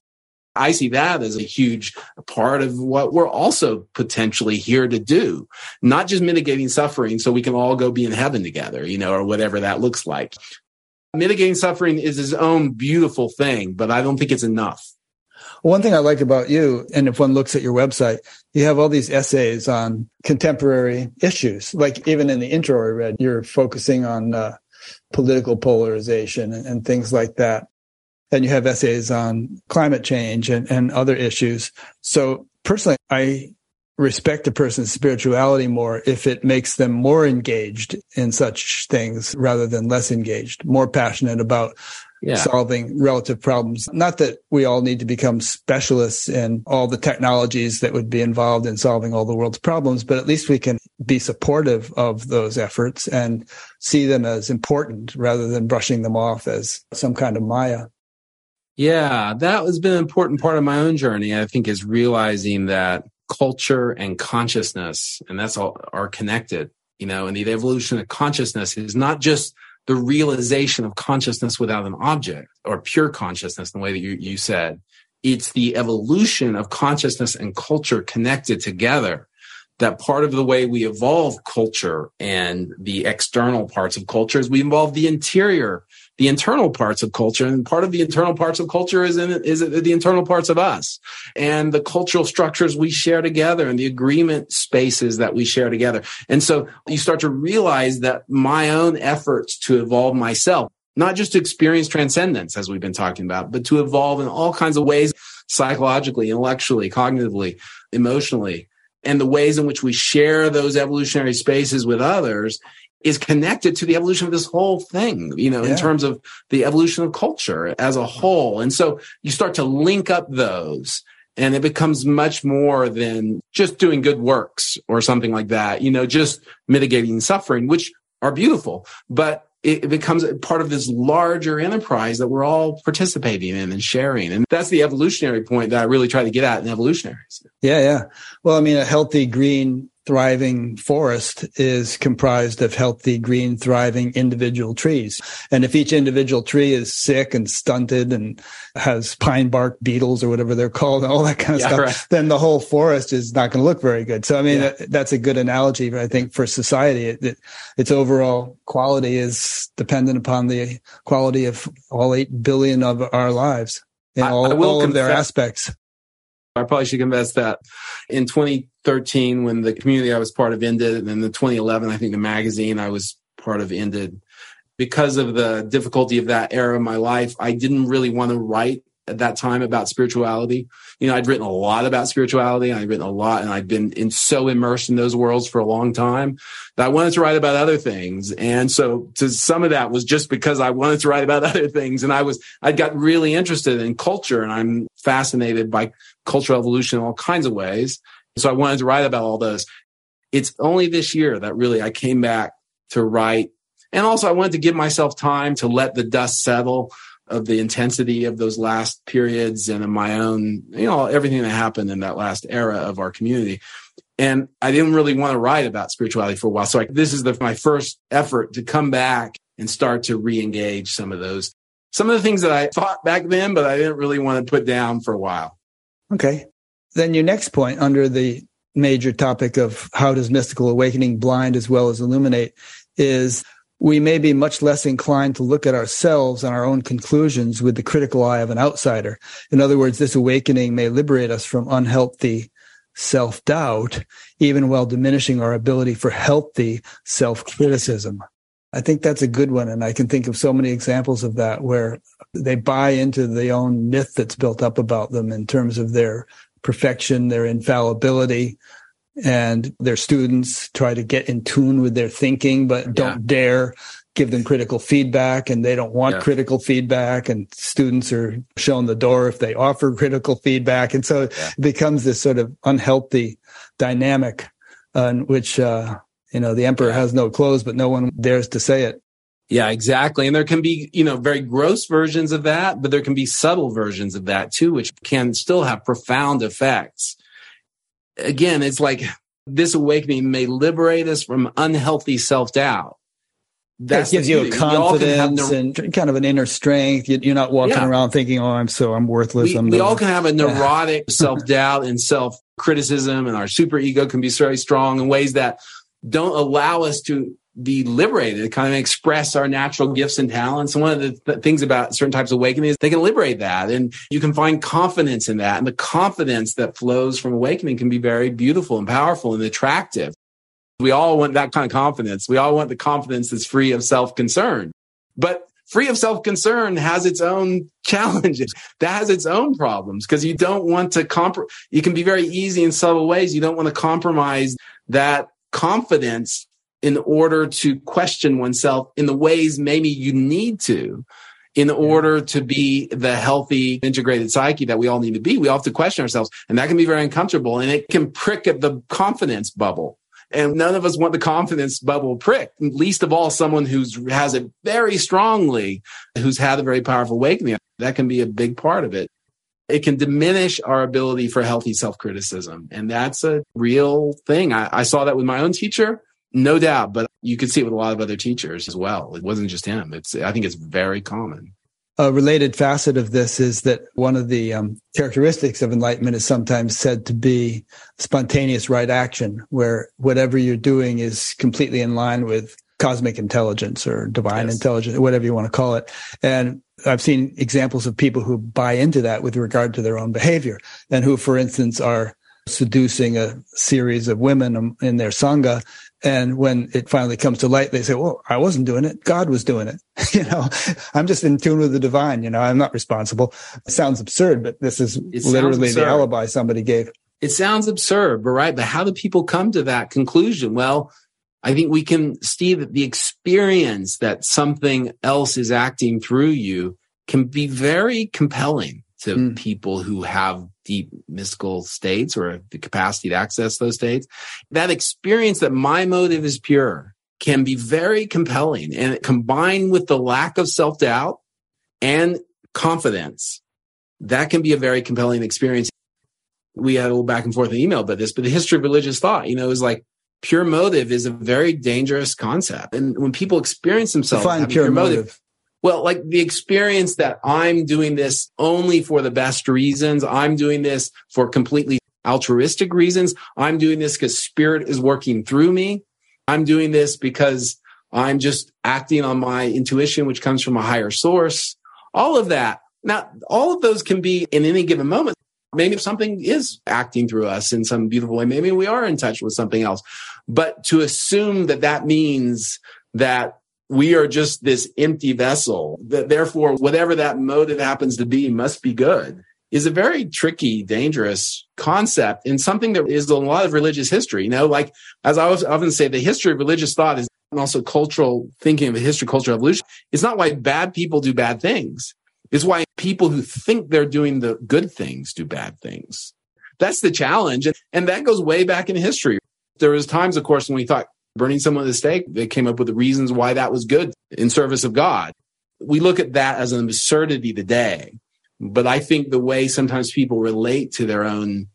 I see that as a huge part of what we're also potentially here to do, not just mitigating suffering so we can all go be in heaven together, you know, or whatever that looks like. Mitigating suffering is its own beautiful thing, but I don't think it's enough. One thing I like about you, and if one looks at your website, you have all these essays on contemporary issues. Like even in the intro I read, you're focusing on uh, political polarization and, and, things like that. And you have essays on climate change and, and other issues. So personally, I respect a person's spirituality more if it makes them more engaged in such things rather than less engaged, more passionate about yeah. solving relative problems. Not that we all need to become specialists in all the technologies that would be involved in solving all the world's problems, but at least we can be supportive of those efforts and see them as important rather than brushing them off as some kind of Maya. Yeah, that has been an important part of my own journey. I think is realizing that culture and consciousness, and that's all are connected, you know, and the evolution of consciousness is not just the realization of consciousness without an object or pure consciousness, the way that you, you said. It's the evolution of consciousness and culture connected together. That part of the way we evolve culture and the external parts of culture is we evolve the interior the internal parts of culture. And part of the internal parts of culture is in is the internal parts of us and the cultural structures we share together and the agreement spaces that we share together. And so you start to realize that my own efforts to evolve myself, not just to experience transcendence, as we've been talking about, but to evolve in all kinds of ways, psychologically, intellectually, cognitively, emotionally, and the ways in which we share those evolutionary spaces with others is connected to the evolution of this whole thing, you know, yeah. in terms of the evolution of culture as a whole. And so you start to link up those and it becomes much more than just doing good works or something like that, you know, just mitigating suffering, which are beautiful, but it becomes part of this larger enterprise that we're all participating in and sharing. And that's the evolutionary point that I really try to get at in evolutionaries. Yeah, yeah. Well, I mean, a healthy green thriving forest is comprised of healthy, green, thriving individual trees. And if each individual tree is sick and stunted and has pine bark beetles or whatever they're called, and all that kind of yeah, stuff, right. then the whole forest is not going to look very good. So, I mean, yeah. that, that's a good analogy, I think, for society. It, it, its overall quality is dependent upon the quality of all 8 billion of our lives in all, all of their aspects. I probably should confess that in 2013, when the community I was part of ended, and in the 2011, I think the magazine I was part of ended, because of the difficulty of that era of my life, I didn't really want to write at that time about spirituality. You know, I'd written a lot about spirituality. I'd written a lot and I'd been in so immersed in those worlds for a long time that I wanted to write about other things. And so to some of that was just because I wanted to write about other things. And I was—I'd got really interested in culture and I'm fascinated by cultural evolution in all kinds of ways. So I wanted to write about all those. It's only this year that really I came back to write. And also I wanted to give myself time to let the dust settle of the intensity of those last periods and of my own, you know, everything that happened in that last era of our community. And I didn't really want to write about spirituality for a while. So I, this is the, my first effort to come back and start to re-engage some of those, some of the things that I thought back then, but I didn't really want to put down for a while. Okay. Then your next point under the major topic of how does mystical awakening blind as well as illuminate is we may be much less inclined to look at ourselves and our own conclusions with the critical eye of an outsider. In other words, this awakening may liberate us from unhealthy self doubt, even while diminishing our ability for healthy self criticism. I think that's a good one. And I can think of so many examples of that where they buy into the own myth that's built up about them in terms of their perfection, their infallibility, and their students try to get in tune with their thinking, but don't yeah. dare give them critical feedback and they don't want yeah. critical feedback and students are shown the door if they offer critical feedback. And so yeah. it becomes this sort of unhealthy dynamic uh, in which, uh, you know, the emperor has no clothes, but no one dares to say it. Yeah, exactly. And there can be, you know, very gross versions of that, but there can be subtle versions of that too, which can still have profound effects again, it's like this awakening may liberate us from unhealthy self doubt. That gives you a confidence and kind of an inner strength. You're not walking yeah. around thinking, "Oh, I'm so I'm worthless." We, I'm we all can have a neurotic self doubt and self criticism, and our super ego can be very strong in ways that don't allow us to be liberated, kind of express our natural gifts and talents. And one of the th- things about certain types of awakening is they can liberate that and you can find confidence in that. And the confidence that flows from awakening can be very beautiful and powerful and attractive. We all want that kind of confidence. We all want the confidence that's free of self concern. But free of self concern has its own challenges. That has its own problems because you don't want to comp, You can be very easy in subtle ways. You don't want to compromise that confidence in order to question oneself in the ways maybe you need to in order to be the healthy integrated psyche that we all need to be. We all have to question ourselves and that can be very uncomfortable and it can prick at the confidence bubble and none of us want the confidence bubble pricked, least of all someone who's has it very strongly who's had a very powerful awakening. That can be a big part of it. It can diminish our ability for healthy self-criticism and that's a real thing. I, I saw that with my own teacher no doubt, but you could see it with a lot of other teachers as well. It wasn't just him. It's I think it's very common. A related facet of this is that one of the um, characteristics of enlightenment is sometimes said to be spontaneous right action, where whatever you're doing is completely in line with cosmic intelligence or divine yes. intelligence, whatever you want to call it. And I've seen examples of people who buy into that with regard to their own behavior and who, for instance, are seducing a series of women in their sangha and when it finally comes to light, they say, well, I wasn't doing it. God was doing it. you know, I'm just in tune with the divine. You know, I'm not responsible. It sounds absurd, but this is it literally the alibi somebody gave. It sounds absurd, but right. But how do people come to that conclusion? Well, I think we can see that the experience that something else is acting through you can be very compelling to mm. people who have deep mystical states or the capacity to access those states. That experience that my motive is pure can be very compelling and combined with the lack of self doubt and confidence, that can be a very compelling experience. We had a little back and forth in email about this, but the history of religious thought, you know, is like pure motive is a very dangerous concept. And when people experience themselves pure, pure motive, motive well, like the experience that I'm doing this only for the best reasons. I'm doing this for completely altruistic reasons. I'm doing this because spirit is working through me. I'm doing this because I'm just acting on my intuition, which comes from a higher source. All of that. Now, all of those can be in any given moment. Maybe something is acting through us in some beautiful way. Maybe we are in touch with something else. But to assume that that means that we are just this empty vessel that therefore whatever that motive happens to be must be good is a very tricky, dangerous concept and something that is a lot of religious history. You know, like as I often say, the history of religious thought is and also cultural thinking of a history, cultural evolution. It's not why bad people do bad things. It's why people who think they're doing the good things do bad things. That's the challenge. And that goes way back in history. There was times, of course, when we thought burning someone at the stake, they came up with the reasons why that was good in service of God. We look at that as an absurdity today. But I think the way sometimes people relate to their own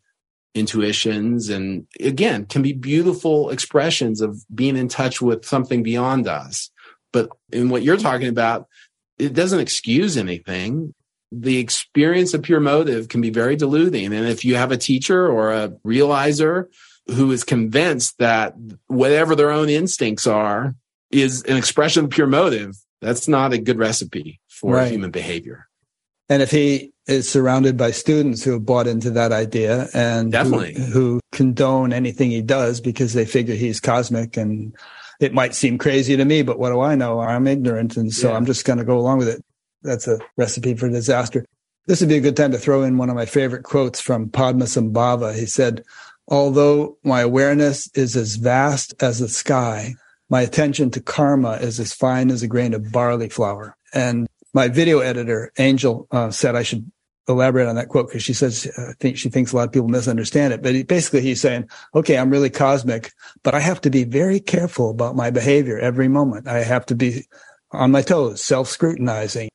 intuitions and again can be beautiful expressions of being in touch with something beyond us. But in what you're talking about, it doesn't excuse anything. The experience of pure motive can be very deluding. And if you have a teacher or a realizer who is convinced that whatever their own instincts are is an expression of pure motive, that's not a good recipe for right. human behavior. And if he is surrounded by students who have bought into that idea and definitely who, who condone anything he does because they figure he's cosmic and it might seem crazy to me, but what do I know? I'm ignorant. And so yeah. I'm just going to go along with it. That's a recipe for disaster. This would be a good time to throw in one of my favorite quotes from Padmasambhava. He said, Although my awareness is as vast as the sky, my attention to karma is as fine as a grain of barley flour. And my video editor, Angel, uh, said I should elaborate on that quote because she says uh, I think she thinks a lot of people misunderstand it. But he, basically, he's saying, "Okay, I'm really cosmic, but I have to be very careful about my behavior every moment. I have to be on my toes, self-scrutinizing,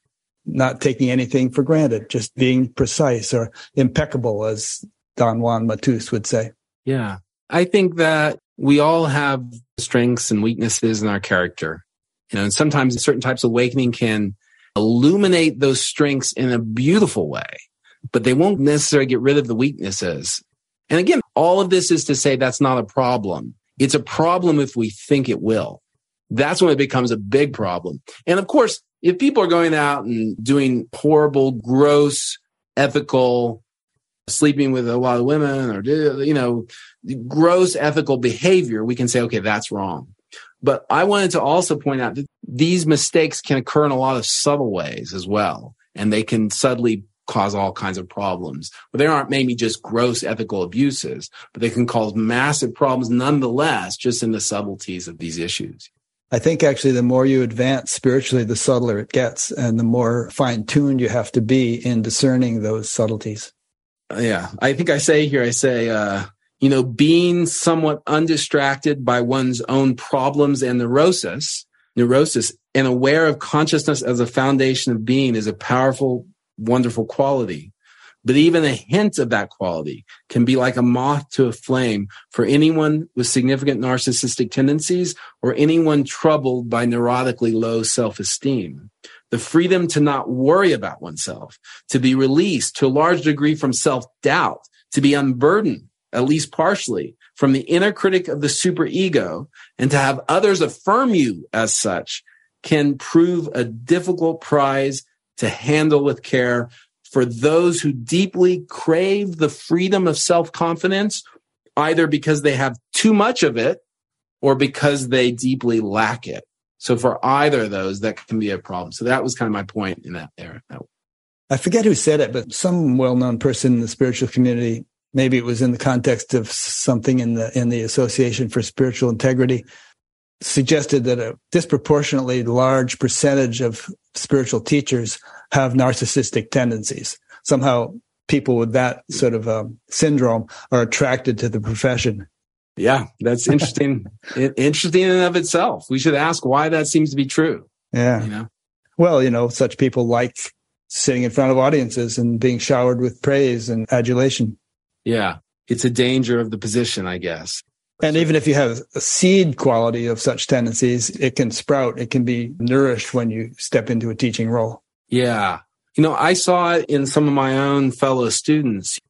not taking anything for granted, just being precise or impeccable, as Don Juan Matus would say." Yeah. I think that we all have strengths and weaknesses in our character. You know, and sometimes certain types of awakening can illuminate those strengths in a beautiful way, but they won't necessarily get rid of the weaknesses. And again, all of this is to say that's not a problem. It's a problem if we think it will. That's when it becomes a big problem. And of course, if people are going out and doing horrible, gross, ethical, sleeping with a lot of women or, you know, gross ethical behavior, we can say, okay, that's wrong. But I wanted to also point out that these mistakes can occur in a lot of subtle ways as well. And they can subtly cause all kinds of problems. But they aren't maybe just gross ethical abuses, but they can cause massive problems nonetheless, just in the subtleties of these issues. I think actually the more you advance spiritually, the subtler it gets and the more fine tuned you have to be in discerning those subtleties yeah, I think I say here, I say, uh, you know, being somewhat undistracted by one's own problems and neurosis, neurosis, and aware of consciousness as a foundation of being is a powerful, wonderful quality. But even a hint of that quality can be like a moth to a flame for anyone with significant narcissistic tendencies or anyone troubled by neurotically low self-esteem the freedom to not worry about oneself, to be released to a large degree from self doubt, to be unburdened, at least partially, from the inner critic of the superego, and to have others affirm you as such can prove a difficult prize to handle with care for those who deeply crave the freedom of self confidence, either because they have too much of it or because they deeply lack it. So for either of those, that can be a problem. So that was kind of my point in that there. I forget who said it, but some well-known person in the spiritual community, maybe it was in the context of something in the in the Association for Spiritual Integrity, suggested that a disproportionately large percentage of spiritual teachers have narcissistic tendencies. Somehow people with that sort of um, syndrome are attracted to the profession. Yeah, that's interesting. interesting in and of itself. We should ask why that seems to be true. Yeah. You know? Well, you know, such people like sitting in front of audiences and being showered with praise and adulation. Yeah. It's a danger of the position, I guess. And even if you have a seed quality of such tendencies, it can sprout, it can be nourished when you step into a teaching role. Yeah. You know, I saw it in some of my own fellow students.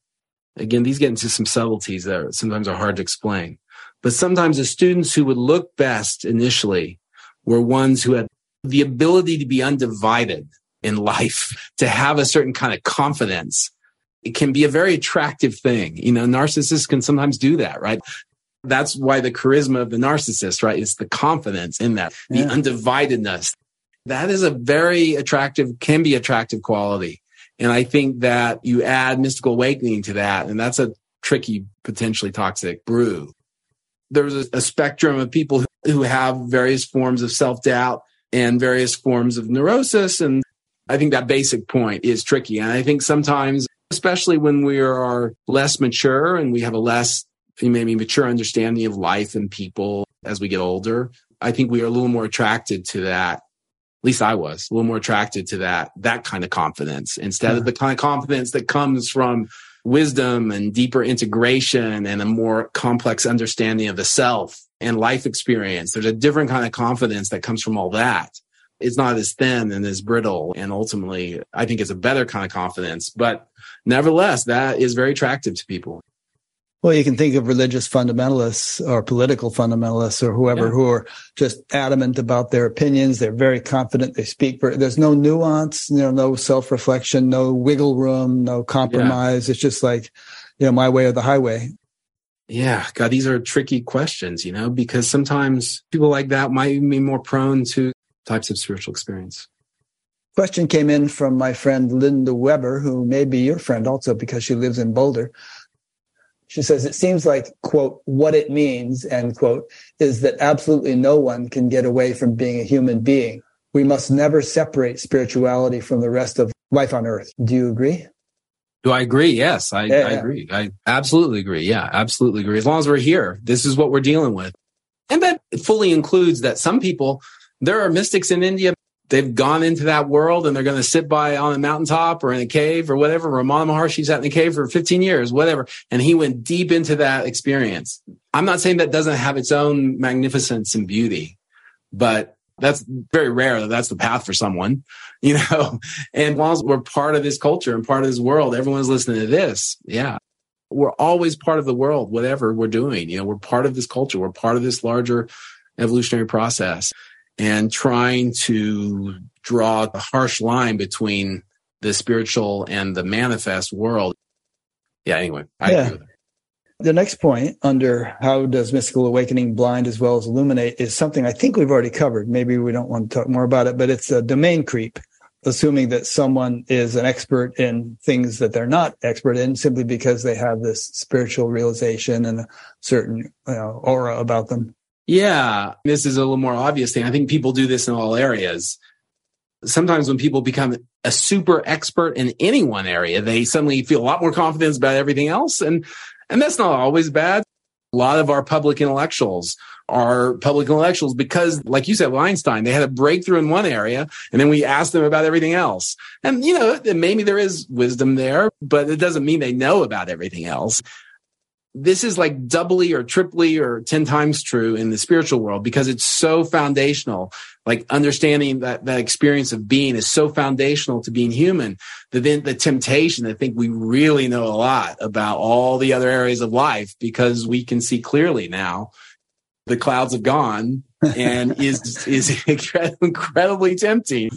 Again, these get into some subtleties that sometimes are hard to explain. But sometimes the students who would look best initially were ones who had the ability to be undivided in life, to have a certain kind of confidence. It can be a very attractive thing. You know, narcissists can sometimes do that, right? That's why the charisma of the narcissist, right? Is the confidence in that, the yeah. undividedness. That is a very attractive, can be attractive quality. And I think that you add mystical awakening to that, and that's a tricky, potentially toxic brew. There's a, a spectrum of people who, who have various forms of self doubt and various forms of neurosis. And I think that basic point is tricky. And I think sometimes, especially when we are less mature and we have a less maybe mature understanding of life and people as we get older, I think we are a little more attracted to that. At least I was a little more attracted to that, that kind of confidence instead of hmm. the kind of confidence that comes from wisdom and deeper integration and a more complex understanding of the self and life experience. There's a different kind of confidence that comes from all that. It's not as thin and as brittle. And ultimately, I think it's a better kind of confidence. But nevertheless, that is very attractive to people. Well, you can think of religious fundamentalists or political fundamentalists or whoever yeah. who are just adamant about their opinions. They're very confident. They speak. For, there's no nuance, you know, no self reflection, no wiggle room, no compromise. Yeah. It's just like, you know, my way or the highway. Yeah, God, these are tricky questions, you know, because sometimes people like that might be more prone to types of spiritual experience. Question came in from my friend Linda Weber, who may be your friend also because she lives in Boulder. She says, it seems like, quote, what it means, end quote, is that absolutely no one can get away from being a human being. We must never separate spirituality from the rest of life on earth. Do you agree? Do I agree? Yes, I, yeah, I yeah. agree. I absolutely agree. Yeah, absolutely agree. As long as we're here, this is what we're dealing with. And that fully includes that some people, there are mystics in India they've gone into that world and they're going to sit by on a mountaintop or in a cave or whatever. Ramana Maharshi sat in the cave for 15 years, whatever. And he went deep into that experience. I'm not saying that doesn't have its own magnificence and beauty, but that's very rare that that's the path for someone, you know, and as we're part of this culture and part of this world, everyone's listening to this. Yeah. We're always part of the world, whatever we're doing. You know, we're part of this culture. We're part of this larger evolutionary process and trying to draw a harsh line between the spiritual and the manifest world. Yeah, anyway, I yeah. The next point under how does mystical awakening blind as well as illuminate is something I think we've already covered. Maybe we don't want to talk more about it, but it's a domain creep, assuming that someone is an expert in things that they're not expert in simply because they have this spiritual realization and a certain you know, aura about them. Yeah, this is a little more obvious thing. I think people do this in all areas. Sometimes when people become a super expert in any one area, they suddenly feel a lot more confidence about everything else. And, and that's not always bad. A lot of our public intellectuals are public intellectuals because, like you said, Einstein, they had a breakthrough in one area and then we asked them about everything else. And, you know, maybe there is wisdom there, but it doesn't mean they know about everything else this is like doubly or triply or 10 times true in the spiritual world because it's so foundational. Like understanding that that experience of being is so foundational to being human that then the temptation to think we really know a lot about all the other areas of life because we can see clearly now the clouds have gone and is is incredibly tempting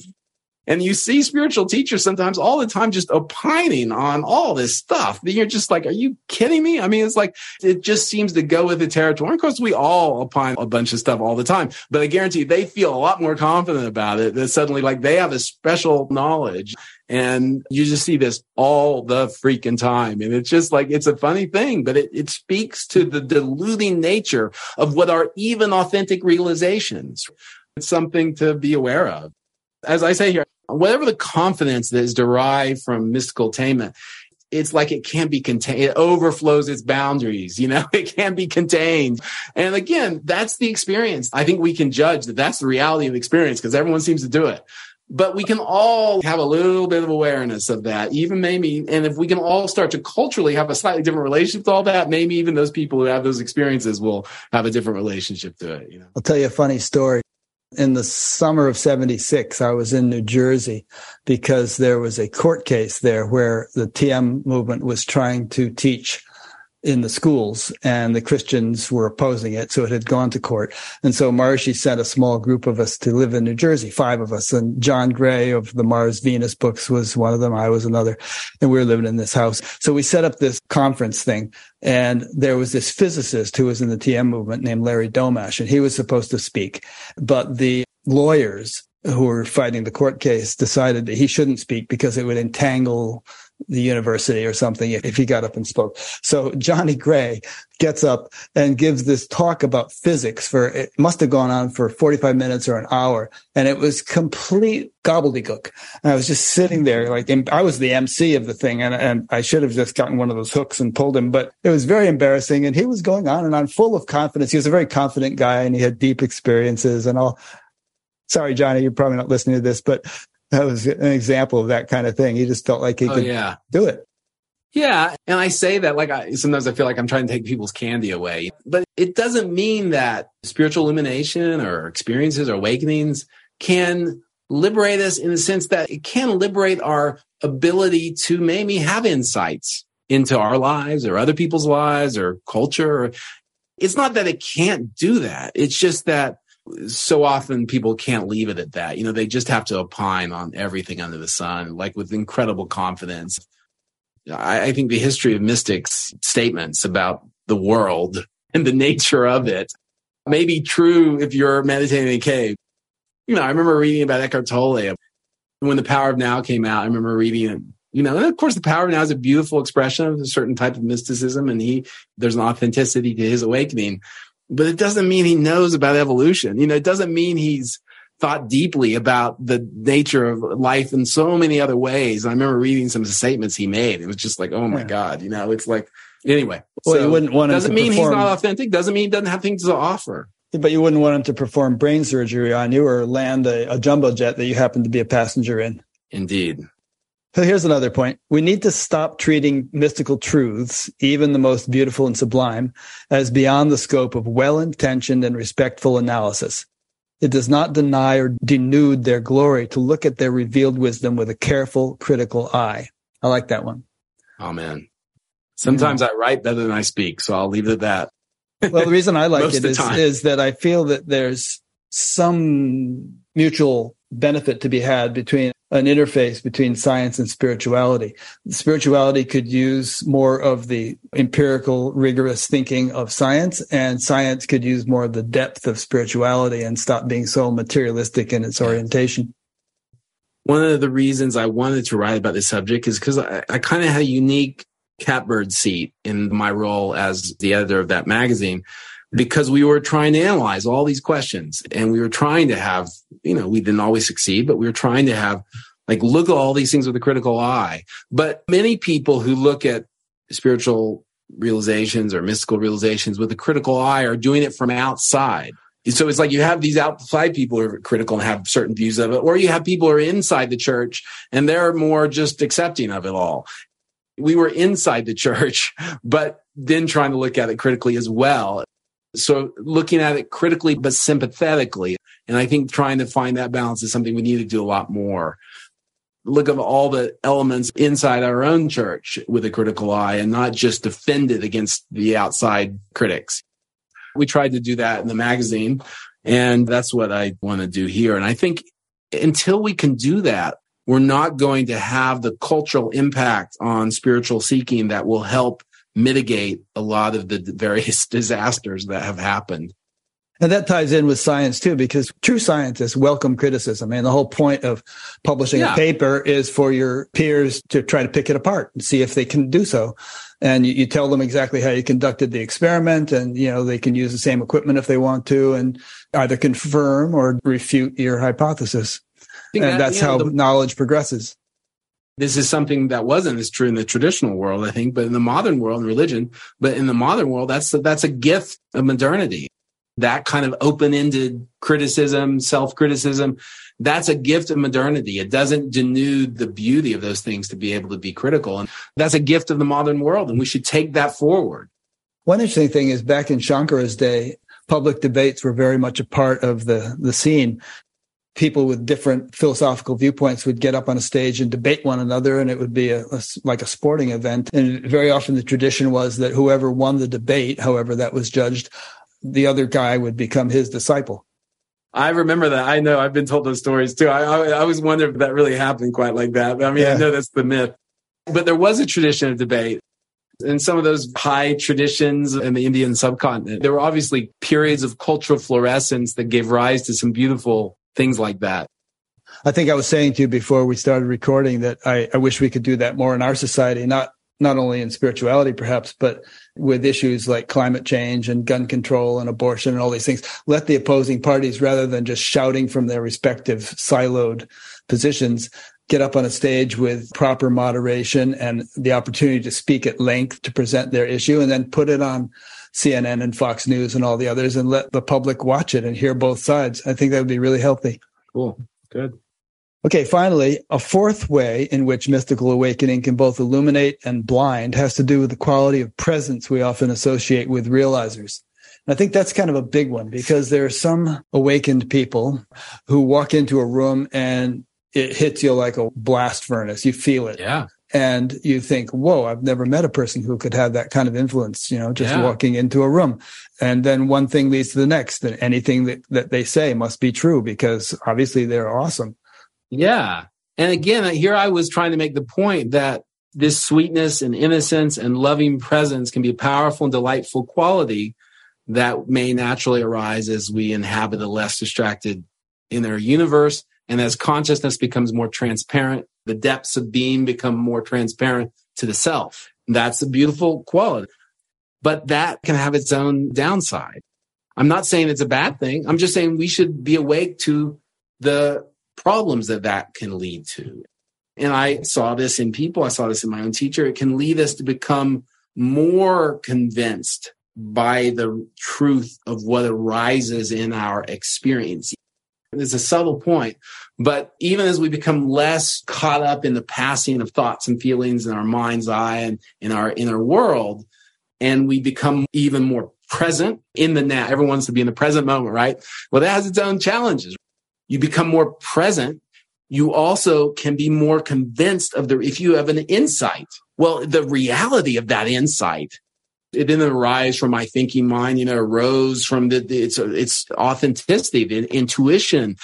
and you see spiritual teachers sometimes all the time just opining on all this stuff. You're just like, are you kidding me? I mean, it's like, it just seems to go with the territory. Of course, we all opine a bunch of stuff all the time, but I guarantee they feel a lot more confident about it that suddenly like they have a special knowledge. And you just see this all the freaking time. And it's just like, it's a funny thing, but it, it speaks to the deluding nature of what are even authentic realizations. It's something to be aware of as I say here, whatever the confidence that is derived from mystical attainment, it's like it can't be contained. It overflows its boundaries. You know, it can't be contained. And again, that's the experience. I think we can judge that that's the reality of experience because everyone seems to do it. but we can all have a little bit of awareness of that, even maybe. And if we can all start to culturally have a slightly different relationship to all that, maybe even those people who have those experiences will have a different relationship to it. You know, I'll tell you a funny story. In the summer of 76, I was in New Jersey because there was a court case there where the TM movement was trying to teach in the schools and the Christians were opposing it. So it had gone to court. And so Maharishi sent a small group of us to live in New Jersey, five of us. And John Gray of the Mars Venus books was one of them. I was another. And we were living in this house. So we set up this conference thing. And there was this physicist who was in the TM movement named Larry Domash, and he was supposed to speak. But the lawyers who were fighting the court case decided that he shouldn't speak because it would entangle the university or something if he got up and spoke. So Johnny Gray gets up and gives this talk about physics for it must have gone on for 45 minutes or an hour and it was complete gobbledygook. And I was just sitting there like I was the MC of the thing and, and I should have just gotten one of those hooks and pulled him, but it was very embarrassing and he was going on and on full of confidence. He was a very confident guy and he had deep experiences and all. Sorry, Johnny, you're probably not listening to this, but that was an example of that kind of thing. He just felt like he oh, could yeah. do it. Yeah. And I say that like I sometimes I feel like I'm trying to take people's candy away, but it doesn't mean that spiritual illumination or experiences or awakenings can liberate us in the sense that it can liberate our ability to maybe have insights into our lives or other people's lives or culture. It's not that it can't do that. It's just that so often people can't leave it at that. You know, they just have to opine on everything under the sun, like with incredible confidence. I, I think the history of mystics statements about the world and the nature of it may be true if you're meditating in a cave. You know, I remember reading about Eckhart Tolle when The Power of Now came out. I remember reading it you know, and of course the power of now is a beautiful expression of a certain type of mysticism and he, there's an authenticity to his awakening but it doesn't mean he knows about evolution. You know, it doesn't mean he's thought deeply about the nature of life in so many other ways. I remember reading some statements he made. It was just like, oh my yeah. God, you know, it's like, anyway. Well, so you wouldn't want doesn't mean perform, he's not authentic. Doesn't mean he doesn't have things to offer. But you wouldn't want him to perform brain surgery on you or land a, a jumbo jet that you happen to be a passenger in. Indeed. So here's another point. We need to stop treating mystical truths, even the most beautiful and sublime, as beyond the scope of well intentioned and respectful analysis. It does not deny or denude their glory to look at their revealed wisdom with a careful, critical eye. I like that one. Amen. Sometimes yeah. I write better than I speak, so I'll leave it at that. well, the reason I like it is, is that I feel that there's some mutual benefit to be had between an interface between science and spirituality. Spirituality could use more of the empirical, rigorous thinking of science, and science could use more of the depth of spirituality and stop being so materialistic in its orientation. One of the reasons I wanted to write about this subject is because I, I kind of had a unique catbird seat in my role as the editor of that magazine because we were trying to analyze all these questions and we were trying to have, you know, we didn't always succeed, but we were trying to have like look at all these things with a critical eye. But many people who look at spiritual realizations or mystical realizations with a critical eye are doing it from outside. So it's like you have these outside people who are critical and have certain views of it, or you have people who are inside the church and they're more just accepting of it all. We were inside the church, but then trying to look at it critically as well. So looking at it critically, but sympathetically. And I think trying to find that balance is something we need to do a lot more. Look at all the elements inside our own church with a critical eye and not just defend it against the outside critics. We tried to do that in the magazine and that's what I want to do here. And I think until we can do that, we're not going to have the cultural impact on spiritual seeking that will help mitigate a lot of the various disasters that have happened. And that ties in with science too, because true scientists welcome criticism. And the whole point of publishing yeah. a paper is for your peers to try to pick it apart and see if they can do so. And you, you, tell them exactly how you conducted the experiment and, you know, they can use the same equipment if they want to and either confirm or refute your hypothesis. And that, that's how know, the, knowledge progresses this is something that wasn't as true in the traditional world, I think, but in the modern world and religion, but in the modern world, that's that's a gift of modernity. that kind of open ended criticism, self criticism, that's a gift of modernity. It doesn't denude the beauty of those things to be able to be critical. And that's a gift of the modern world. And we should take that forward. One interesting thing is back in Shankara's day, public debates were very much a part of the, the scene. People with different philosophical viewpoints would get up on a stage and debate one another, and it would be a, a, like a sporting event. And very often the tradition was that whoever won the debate, however that was judged, the other guy would become his disciple. I remember that. I know I've been told those stories too. I, I, I always wonder if that really happened quite like that. I mean, yeah. I know that's the myth, but there was a tradition of debate. In some of those high traditions in the Indian subcontinent, there were obviously periods of cultural fluorescence that gave rise to some beautiful things like that. I think I was saying to you before we started recording that I, I wish we could do that more in our society, not not only in spirituality perhaps, but with issues like climate change and gun control and abortion and all these things. Let the opposing parties, rather than just shouting from their respective siloed positions, get up on a stage with proper moderation and the opportunity to speak at length to present their issue and then put it on CNN and Fox News and all the others and let the public watch it and hear both sides. I think that would be really healthy. Cool. Good. Okay, finally, a fourth way in which mystical awakening can both illuminate and blind has to do with the quality of presence we often associate with realizers. And I think that's kind of a big one because there are some awakened people who walk into a room and it hits you like a blast furnace. You feel it. Yeah. And you think, whoa, I've never met a person who could have that kind of influence, you know, just yeah. walking into a room. And then one thing leads to the next. And anything that, that they say must be true because obviously they're awesome. Yeah. And again, uh, here I was trying to make the point that this sweetness and innocence and loving presence can be a powerful and delightful quality that may naturally arise as we inhabit a less distracted inner universe. And as consciousness becomes more transparent, the depths of being become more transparent to the self. That's a beautiful quality. But that can have its own downside. I'm not saying it's a bad thing. I'm just saying we should be awake to the problems that that can lead to. And I saw this in people, I saw this in my own teacher. It can lead us to become more convinced by the truth of what arises in our experience. It's a subtle point, but even as we become less caught up in the passing of thoughts and feelings in our mind's eye and in our inner world, and we become even more present in the now. Everyone wants to be in the present moment, right? Well, that has its own challenges you become more present. You also can be more convinced of the, if you have an insight, well, the reality of that insight, it didn't arise from my thinking mind, you know, arose from the, it's, it's authenticity, the intuition,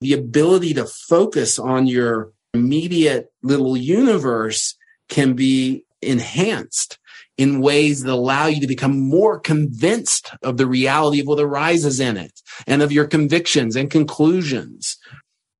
the ability to focus on your immediate little universe can be enhanced in ways that allow you to become more convinced of the reality of what arises in it and of your convictions and conclusions.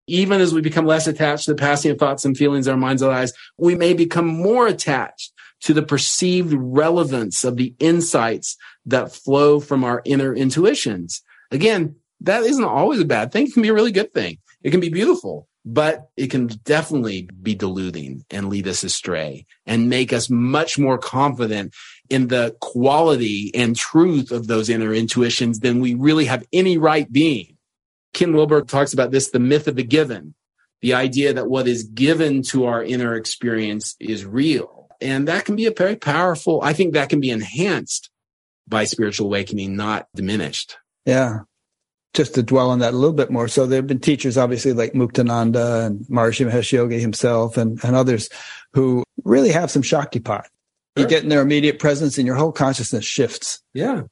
Even as we become less attached to the passing of thoughts and feelings in our minds and eyes, we may become more attached to the perceived relevance of the insights that flow from our inner intuitions. Again, that isn't always a bad thing. It can be a really good thing. It can be beautiful but it can definitely be deluding and lead us astray and make us much more confident in the quality and truth of those inner intuitions than we really have any right being. Ken Wilber talks about this, the myth of the given, the idea that what is given to our inner experience is real. And that can be a very powerful, I think that can be enhanced by spiritual awakening, not diminished. Yeah just to dwell on that a little bit more. So there have been teachers, obviously, like Muktananda and Maharishi Mahesh Yogi himself and, and others who really have some Shaktipat. Sure. You get in their immediate presence and your whole consciousness shifts. Yeah.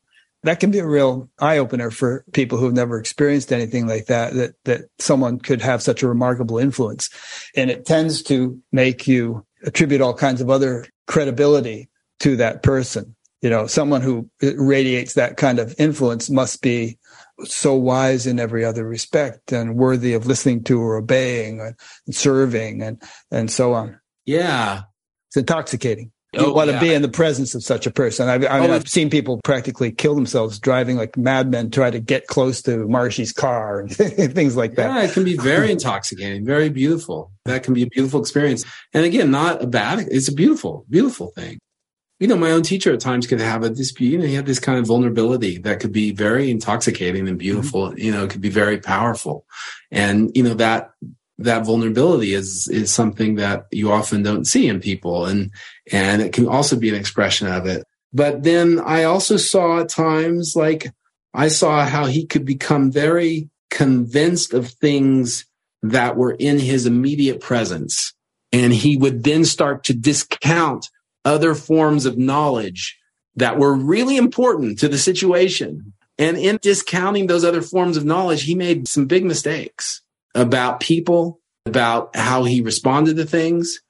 That can be a real eye opener for people who've never experienced anything like that, that, that someone could have such a remarkable influence. And it tends to make you attribute all kinds of other credibility to that person. You know, someone who radiates that kind of influence must be so wise in every other respect and worthy of listening to or obeying and serving and and so on. Yeah, it's intoxicating. You oh, want yeah. to be in the presence of such a person. I've, I mean, oh, I've seen people practically kill themselves driving like madmen, try to get close to Maharishi's car and things like that. Yeah, it can be very intoxicating, very beautiful. That can be a beautiful experience. And again, not a bad, it's a beautiful, beautiful thing. you know, my own teacher at times could have a dispute. You know, he had this kind of vulnerability that could be very intoxicating and beautiful. Mm-hmm. You know, it could be very powerful. And, you know, that, that vulnerability is, is something that you often don't see in people. And, and it can also be an expression of it. But then I also saw at times like I saw how he could become very convinced of things that were in his immediate presence. And he would then start to discount other forms of knowledge that were really important to the situation. And in discounting those other forms of knowledge, he made some big mistakes about people, about how he responded to things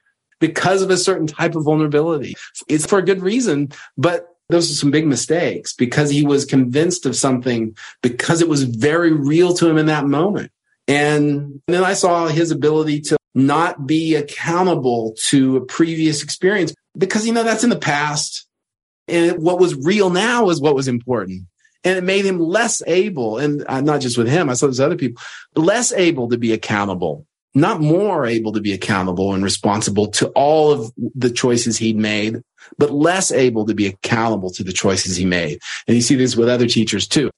because of a certain type of vulnerability. It's for a good reason, but those are some big mistakes because he was convinced of something because it was very real to him in that moment. And then I saw his ability to not be accountable to a previous experience because, you know, that's in the past. And what was real now is what was important. And it made him less able, and uh, not just with him, I saw this other people, less able to be accountable, not more able to be accountable and responsible to all of the choices he'd made, but less able to be accountable to the choices he made. And you see this with other teachers too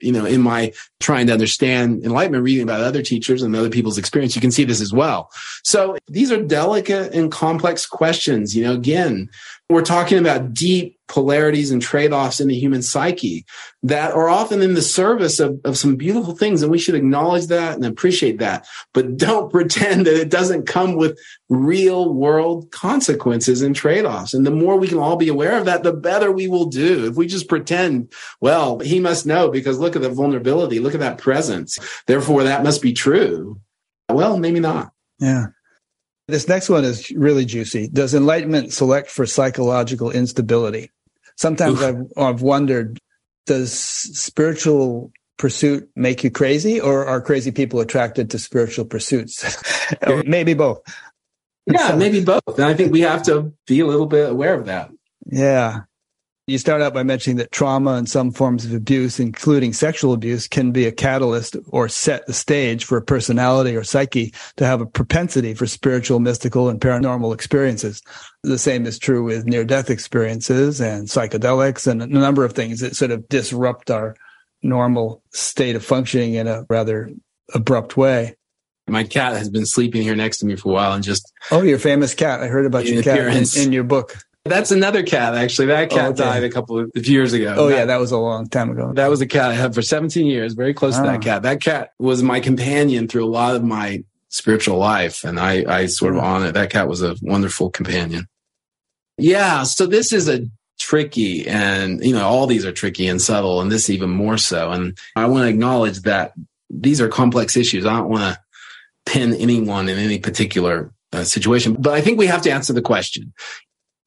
you know, in my trying to understand enlightenment, reading about other teachers and other people's experience, you can see this as well. So these are delicate and complex questions. You know, again, we're talking about deep polarities and trade-offs in the human psyche that are often in the service of, of some beautiful things. And we should acknowledge that and appreciate that. But don't pretend that it doesn't come with real world consequences and trade-offs. And the more we can all be aware of that, the better we will do. If we just pretend, well, he must know because look at the vulnerability, look at that presence. Therefore, that must be true. Well, maybe not. Yeah. This next one is really juicy. Does enlightenment select for psychological instability? Sometimes I've, I've wondered, does spiritual pursuit make you crazy or are crazy people attracted to spiritual pursuits? maybe both. Yeah, so, maybe both. And I think we have to be a little bit aware of that. Yeah. You start out by mentioning that trauma and some forms of abuse, including sexual abuse, can be a catalyst or set the stage for a personality or psyche to have a propensity for spiritual, mystical, and paranormal experiences. The same is true with near death experiences and psychedelics and a number of things that sort of disrupt our normal state of functioning in a rather abrupt way. My cat has been sleeping here next to me for a while and just. Oh, your famous cat. I heard about your cat in, in your book. That's another cat, actually. That cat oh, okay. died a couple of years ago. Oh, that, yeah, that was a long time ago. That was a cat I had for 17 years, very close oh. to that ah. cat. That cat was my companion through a lot of my spiritual life, and I, I sort of mm. on it. That cat was a wonderful companion. Yeah, so this is a tricky, and you know, all these are tricky and subtle, and this even more so. And I want to acknowledge that these are complex issues. I don't want to pin anyone in any particular uh, situation. But I think we have to answer the question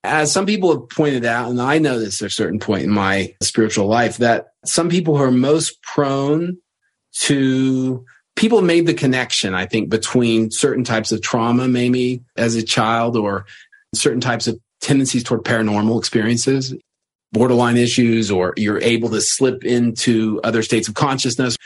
as some people have pointed out, and I know this at a certain point in my spiritual life, that some people who are most prone to people made the connection, I think, between certain types of trauma, maybe as a child, or certain types of tendencies toward paranormal experiences, borderline issues, or you're able to slip into other states of consciousness.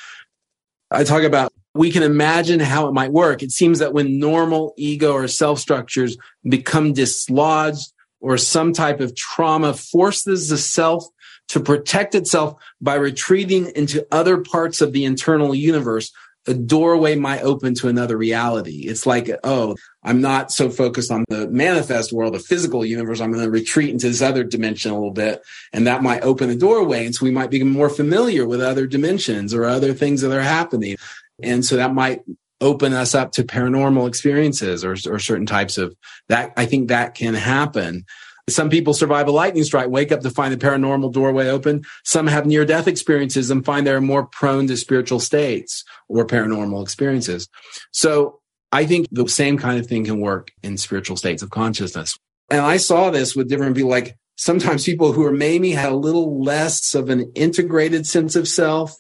I talk about we can imagine how it might work. It seems that when normal ego or self structures become dislodged or some type of trauma forces the self to protect itself by retreating into other parts of the internal universe, a doorway might open to another reality. It's like, oh, I'm not so focused on the manifest world, the physical universe. I'm going to retreat into this other dimension a little bit. And that might open a doorway. And so we might become more familiar with other dimensions or other things that are happening. And so that might open us up to paranormal experiences or, or certain types of that. I think that can happen. Some people survive a lightning strike, wake up to find the paranormal doorway open. Some have near death experiences and find they're more prone to spiritual states or paranormal experiences. So I think the same kind of thing can work in spiritual states of consciousness. And I saw this with different people, like sometimes people who are maybe had a little less of an integrated sense of self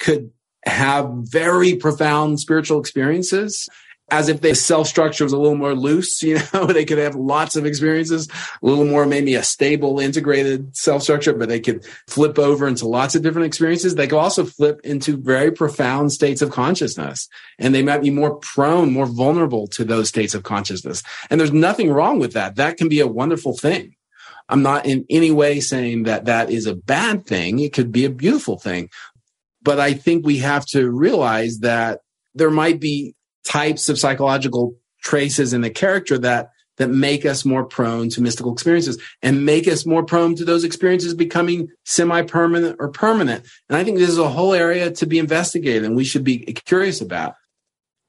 could have very profound spiritual experiences as if the self structure was a little more loose, you know, they could have lots of experiences, a little more maybe a stable, integrated self structure, but they could flip over into lots of different experiences. They could also flip into very profound states of consciousness and they might be more prone, more vulnerable to those states of consciousness. And there's nothing wrong with that. That can be a wonderful thing. I'm not in any way saying that that is a bad thing. It could be a beautiful thing. But I think we have to realize that there might be types of psychological traces in the character that that make us more prone to mystical experiences and make us more prone to those experiences becoming semi-permanent or permanent. And I think this is a whole area to be investigated and we should be curious about.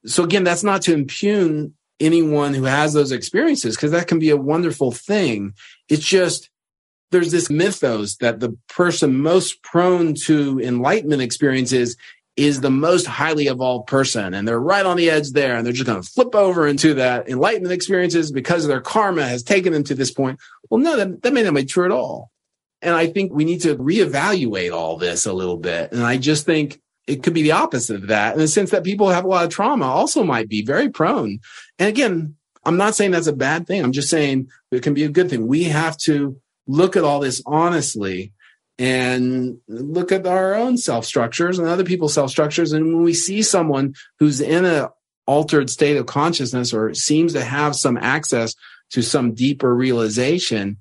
So again, that's not to impugn anyone who has those experiences because that can be a wonderful thing. It's just there's this mythos that the person most prone to enlightenment experiences is the most highly evolved person and they're right on the edge there and they're just going to flip over into that enlightenment experiences because their karma has taken them to this point. Well, no, that, that may not be true at all. And I think we need to reevaluate all this a little bit. And I just think it could be the opposite of that in the sense that people have a lot of trauma also might be very prone. And again, I'm not saying that's a bad thing. I'm just saying it can be a good thing. We have to look at all this honestly and look at our own self structures and other people's self structures. And when we see someone who's in an altered state of consciousness or seems to have some access to some deeper realization,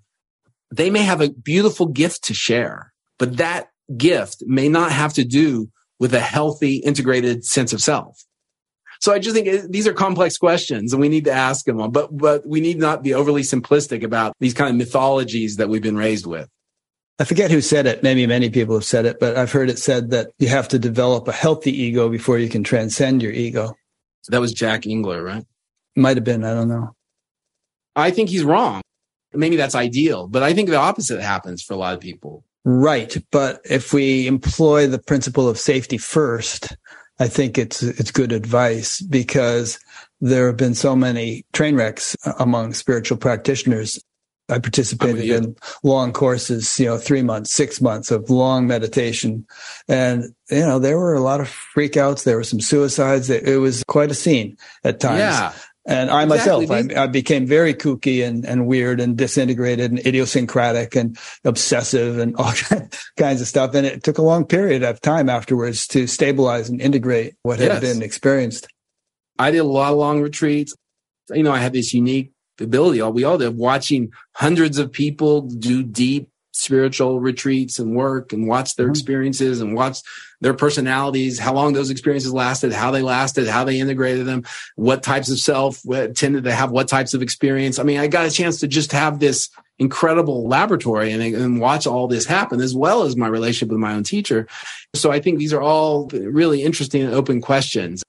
they may have a beautiful gift to share, but that gift may not have to do with a healthy, integrated sense of self. So I just think these are complex questions and we need to ask them, but, but we need not be overly simplistic about these kind of mythologies that we've been raised with. I forget who said it. Maybe many people have said it, but I've heard it said that you have to develop a healthy ego before you can transcend your ego. That was Jack Engler, right? Might have been. I don't know. I think he's wrong. Maybe that's ideal, but I think the opposite happens for a lot of people. Right. But if we employ the principle of safety first, I think it's, it's good advice because there have been so many train wrecks among spiritual practitioners I participated oh, in long courses, you know, three months, six months of long meditation. And, you know, there were a lot of freakouts. There were some suicides. It, it was quite a scene at times. Yeah. And I exactly. myself, I, I, became very kooky and, and weird and disintegrated and idiosyncratic and obsessive and all kinds of stuff. And it took a long period of time afterwards to stabilize and integrate what yes. had been experienced. I did a lot of long retreats. You know, I had this unique ability, all we all did, watching hundreds of people do deep spiritual retreats and work and watch their mm-hmm. experiences and watch their personalities, how long those experiences lasted, how they lasted, how they integrated them, what types of self tended to have what types of experience. I mean, I got a chance to just have this incredible laboratory and, and watch all this happen as well as my relationship with my own teacher. So I think these are all really interesting and open questions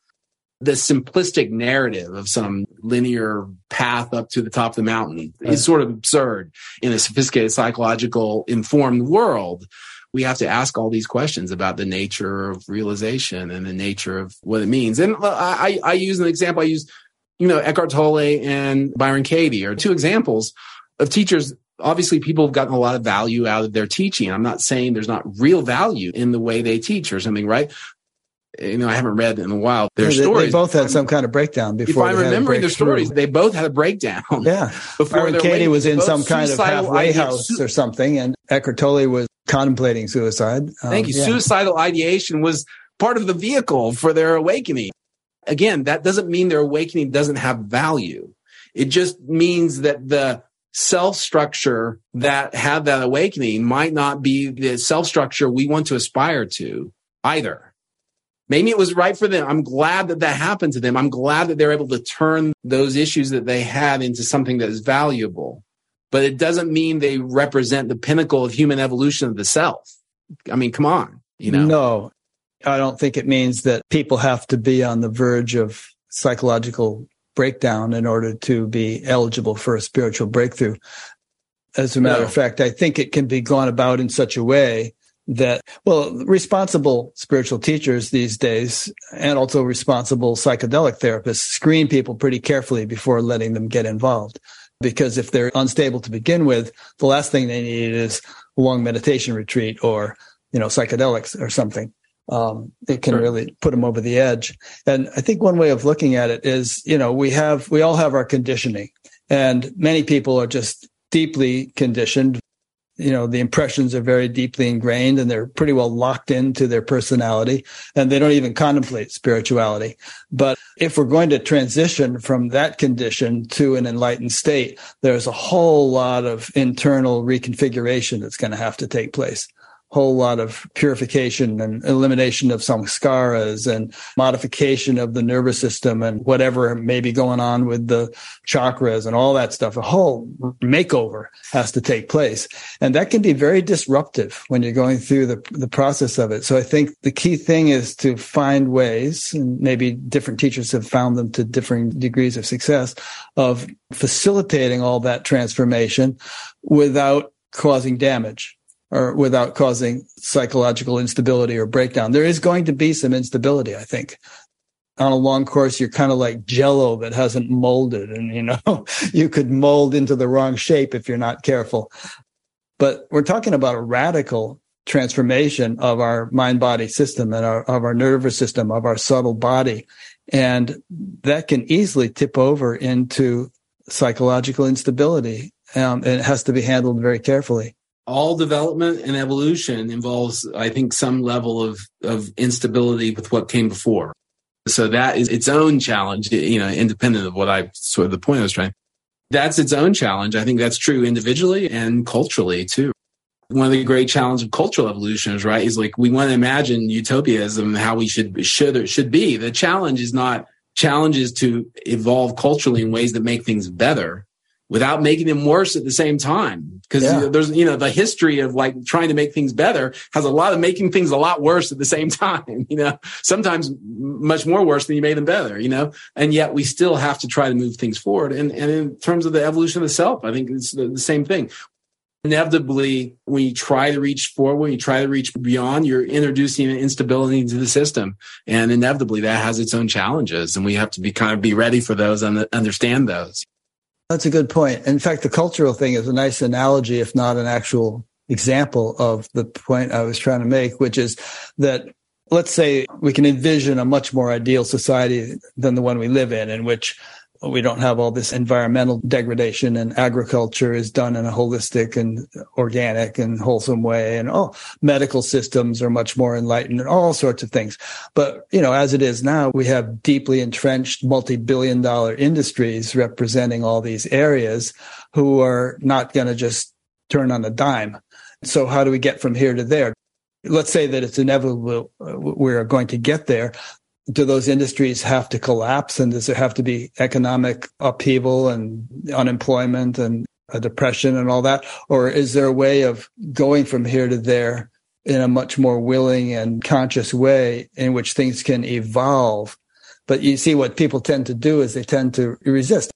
the simplistic narrative of some linear path up to the top of the mountain right. is sort of absurd in a sophisticated psychological informed world we have to ask all these questions about the nature of realization and the nature of what it means. And uh, I, I use an example. I use, you know, Eckhart Tolle and Byron Katie are two examples of teachers. Obviously, people have gotten a lot of value out of their teaching. I'm not saying there's not real value in the way they teach or something, right? You know, I haven't read in a while their yeah, they, stories. They both had some kind of breakdown before. If I'm remembering their stories, they both had a breakdown. Yeah. Before Katie was in some kind of halfway house su- or something, and Eckhart Tolle was contemplating suicide. Um, Thank you. Yeah. Suicidal ideation was part of the vehicle for their awakening. Again, that doesn't mean their awakening doesn't have value. It just means that the self structure that had that awakening might not be the self structure we want to aspire to either. Maybe it was right for them. I'm glad that that happened to them. I'm glad that they're able to turn those issues that they had into something that is valuable. But it doesn't mean they represent the pinnacle of human evolution of the self. I mean, come on, you know? No, I don't think it means that people have to be on the verge of psychological breakdown in order to be eligible for a spiritual breakthrough. As a matter no. of fact, I think it can be gone about in such a way that, well, responsible spiritual teachers these days and also responsible psychedelic therapists screen people pretty carefully before letting them get involved. Because if they're unstable to begin with, the last thing they need is a long meditation retreat or, you know, psychedelics or something. Um, it can sure. really put them over the edge. And I think one way of looking at it is, you know, we have, we all have our conditioning and many people are just deeply conditioned you know, the impressions are very deeply ingrained and they're pretty well locked into their personality and they don't even contemplate spirituality. But if we're going to transition from that condition to an enlightened state, there's a whole lot of internal reconfiguration that's going to have to take place whole lot of purification and elimination of samskaras and modification of the nervous system and whatever may be going on with the chakras and all that stuff. A whole makeover has to take place. And that can be very disruptive when you're going through the, the process of it. So I think the key thing is to find ways, and maybe different teachers have found them to differing degrees of success, of facilitating all that transformation without causing damage or without causing psychological instability or breakdown. There is going to be some instability, I think. On a long course, you're kind of like jello that hasn't molded and, you know, you could mold into the wrong shape if you're not careful. But we're talking about a radical transformation of our mind body system and our, of our nervous system, of our subtle body. And that can easily tip over into psychological instability. Um, and it has to be handled very carefully all development and evolution involves, I think, some level of, of instability with what came before. So that is its own challenge, you know, independent of what I sort of the point I was trying. That's its own challenge. I think that's true individually and culturally too. One of the great challenges of cultural evolution is right is like we want to imagine utopianism, how we should should or should be. The challenge is not challenges to evolve culturally in ways that make things better without making them worse at the same time. Because yeah. there's, you know, the history of like trying to make things better has a lot of making things a lot worse at the same time, you know, sometimes much more worse than you made them better, you know, and yet we still have to try to move things forward. And, and in terms of the evolution of the self, I think it's the, the same thing. Inevitably, when you try to reach forward, when you try to reach beyond, you're introducing an instability into the system. And inevitably that has its own challenges. And we have to be kind of be ready for those and understand those. That's a good point. In fact, the cultural thing is a nice analogy, if not an actual example of the point I was trying to make, which is that let's say we can envision a much more ideal society than the one we live in, in which we don't have all this environmental degradation and agriculture is done in a holistic and organic and wholesome way. And all medical systems are much more enlightened and all sorts of things. But you know as it is now we have deeply entrenched multi-billion dollar industries representing all these areas who are not going to just turn on a dime. So how do we get from here to there? Let's say that it's inevitable uh, we're going to get there do those industries have to collapse? And does there have to be economic upheaval and unemployment and a depression and all that? Or is there a way of going from here to there in a much more willing and conscious way in which things can evolve? But you see what people tend to do is they tend to resist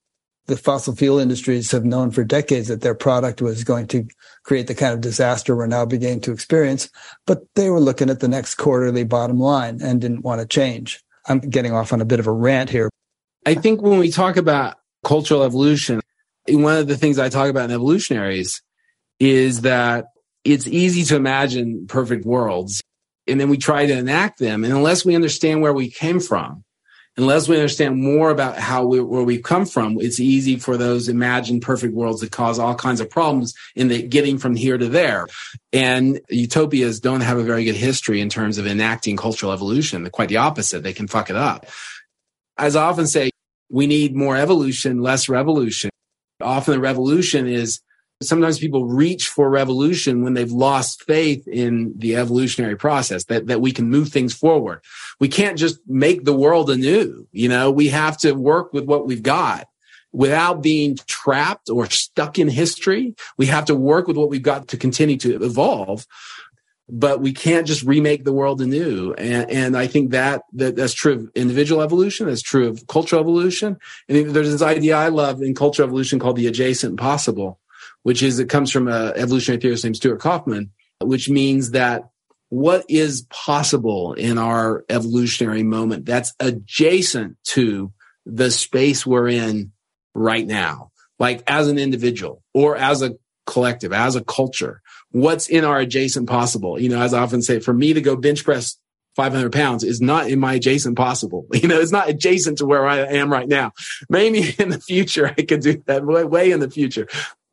the fossil fuel industries have known for decades that their product was going to create the kind of disaster we're now beginning to experience. But they were looking at the next quarterly bottom line and didn't want to change. I'm getting off on a bit of a rant here. I think when we talk about cultural evolution, one of the things I talk about in evolutionaries is that it's easy to imagine perfect worlds. And then we try to enact them. And unless we understand where we came from, unless we understand more about how we, where we've come from, it's easy for those imagined perfect worlds to cause all kinds of problems in the getting from here to there. And utopias don't have a very good history in terms of enacting cultural evolution. They're quite the opposite. They can fuck it up. As I often say, we need more evolution, less revolution. Often the revolution is sometimes people reach for revolution when they've lost faith in the evolutionary process that, that we can move things forward. We can't just make the world anew. You know, we have to work with what we've got without being trapped or stuck in history. We have to work with what we've got to continue to evolve. But we can't just remake the world anew. And, and I think that, that that's true of individual evolution. That's true of cultural evolution. And there's this idea I love in cultural evolution called the adjacent possible which is it comes from a evolutionary theorist named Stuart Kauffman, which means that what is possible in our evolutionary moment that's adjacent to the space we're in right now, like as an individual or as a collective, as a culture, what's in our adjacent possible? You know, as I often say, for me to go bench press 500 pounds is not in my adjacent possible. You know, it's not adjacent to where I am right now. Maybe in the future I could do that way, way in the future.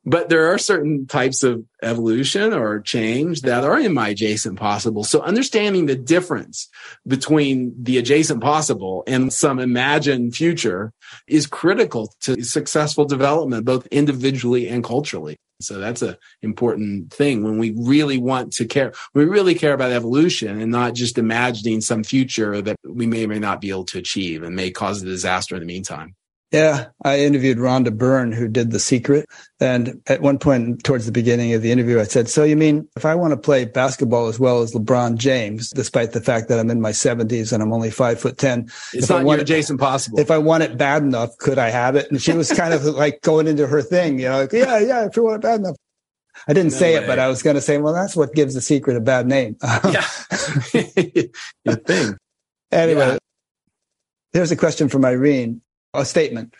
But there are certain types of evolution or change that are in my adjacent possible. So understanding the difference between the adjacent possible and some imagined future is critical to successful development, both individually and culturally. So that's an important thing when we really want to care. We really care about evolution and not just imagining some future that we may or may not be able to achieve and may cause a disaster in the meantime. Yeah, I interviewed Rhonda Byrne, who did The Secret. And at one point towards the beginning of the interview, I said, So you mean if I want to play basketball as well as LeBron James, despite the fact that I'm in my 70s and I'm only five foot 10, it's not an adjacent possible. If I want it bad enough, could I have it? And she was kind of like going into her thing, you know, like, yeah, yeah, if you want it bad enough. I didn't no say way. it, but I was going to say, well, that's what gives the secret a bad name. yeah. Your thing. Anyway, yeah. here's a question from Irene a statement.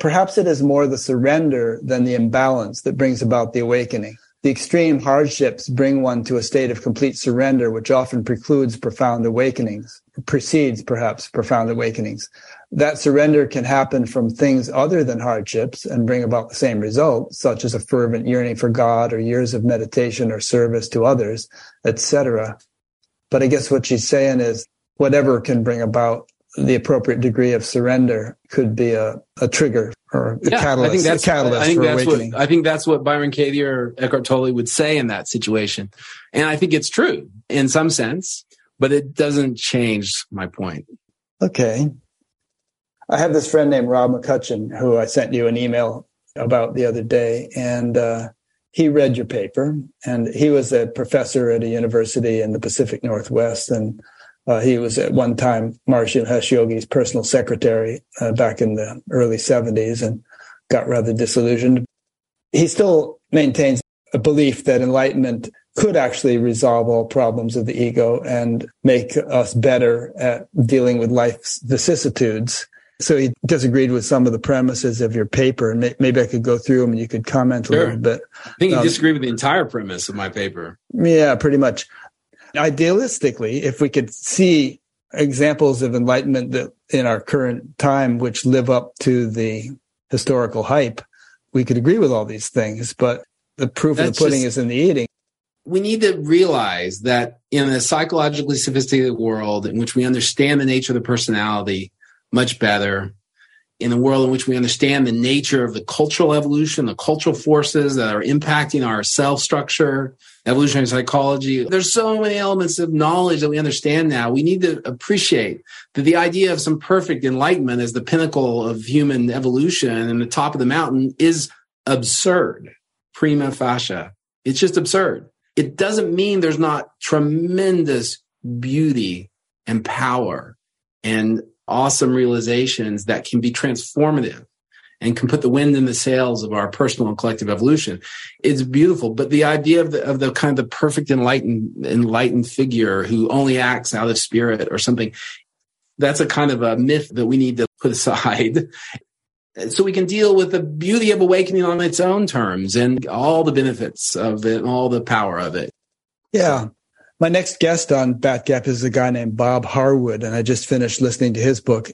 Perhaps it is more the surrender than the imbalance that brings about the awakening. The extreme hardships bring one to a state of complete surrender, which often precludes profound awakenings, precedes perhaps profound awakenings. That surrender can happen from things other than hardships and bring about the same result, such as a fervent yearning for God or years of meditation or service to others, etc. But I guess what she's saying is whatever can bring about the appropriate degree of surrender could be a, a trigger or a yeah, catalyst. I think that's, catalyst I think that's awakening. What, I think that's what Byron Katie or Eckhart Tolle would say in that situation. And I think it's true in some sense, but it doesn't change my point. Okay. I have this friend named Rob McCutcheon who I sent you an email about the other day. And, uh, he read your paper and he was a professor at a university in the Pacific Northwest. And uh, he was at one time Maharishi Mahesh Yogi's personal secretary uh, back in the early 70s and got rather disillusioned. He still maintains a belief that enlightenment could actually resolve all problems of the ego and make us better at dealing with life's vicissitudes. So he disagreed with some of the premises of your paper, and maybe I could go through them and you could comment a little bit. I think he um, disagreed with the entire premise of my paper. Yeah, pretty much. Idealistically, if we could see examples of enlightenment that in our current time which live up to the historical hype, we could agree with all these things. But the proof That's of the pudding just, is in the eating. We need to realize that in a psychologically sophisticated world in which we understand the nature of the personality much better, in the world in which we understand the nature of the cultural evolution, the cultural forces that are impacting our self structure, evolutionary psychology. There's so many elements of knowledge that we understand now. We need to appreciate that the idea of some perfect enlightenment as the pinnacle of human evolution and the top of the mountain is absurd, prima facie. It's just absurd. It doesn't mean there's not tremendous beauty and power and awesome realizations that can be transformative and can put the wind in the sails of our personal and collective evolution. It's beautiful. But the idea of the, of the kind of the perfect enlightened, enlightened figure who only acts out of spirit or something, that's a kind of a myth that we need to put aside. so we can deal with the beauty of awakening on its own terms and all the benefits of it, and all the power of it. Yeah. My next guest on Bat Gap is a guy named Bob Harwood, and I just finished listening to his book.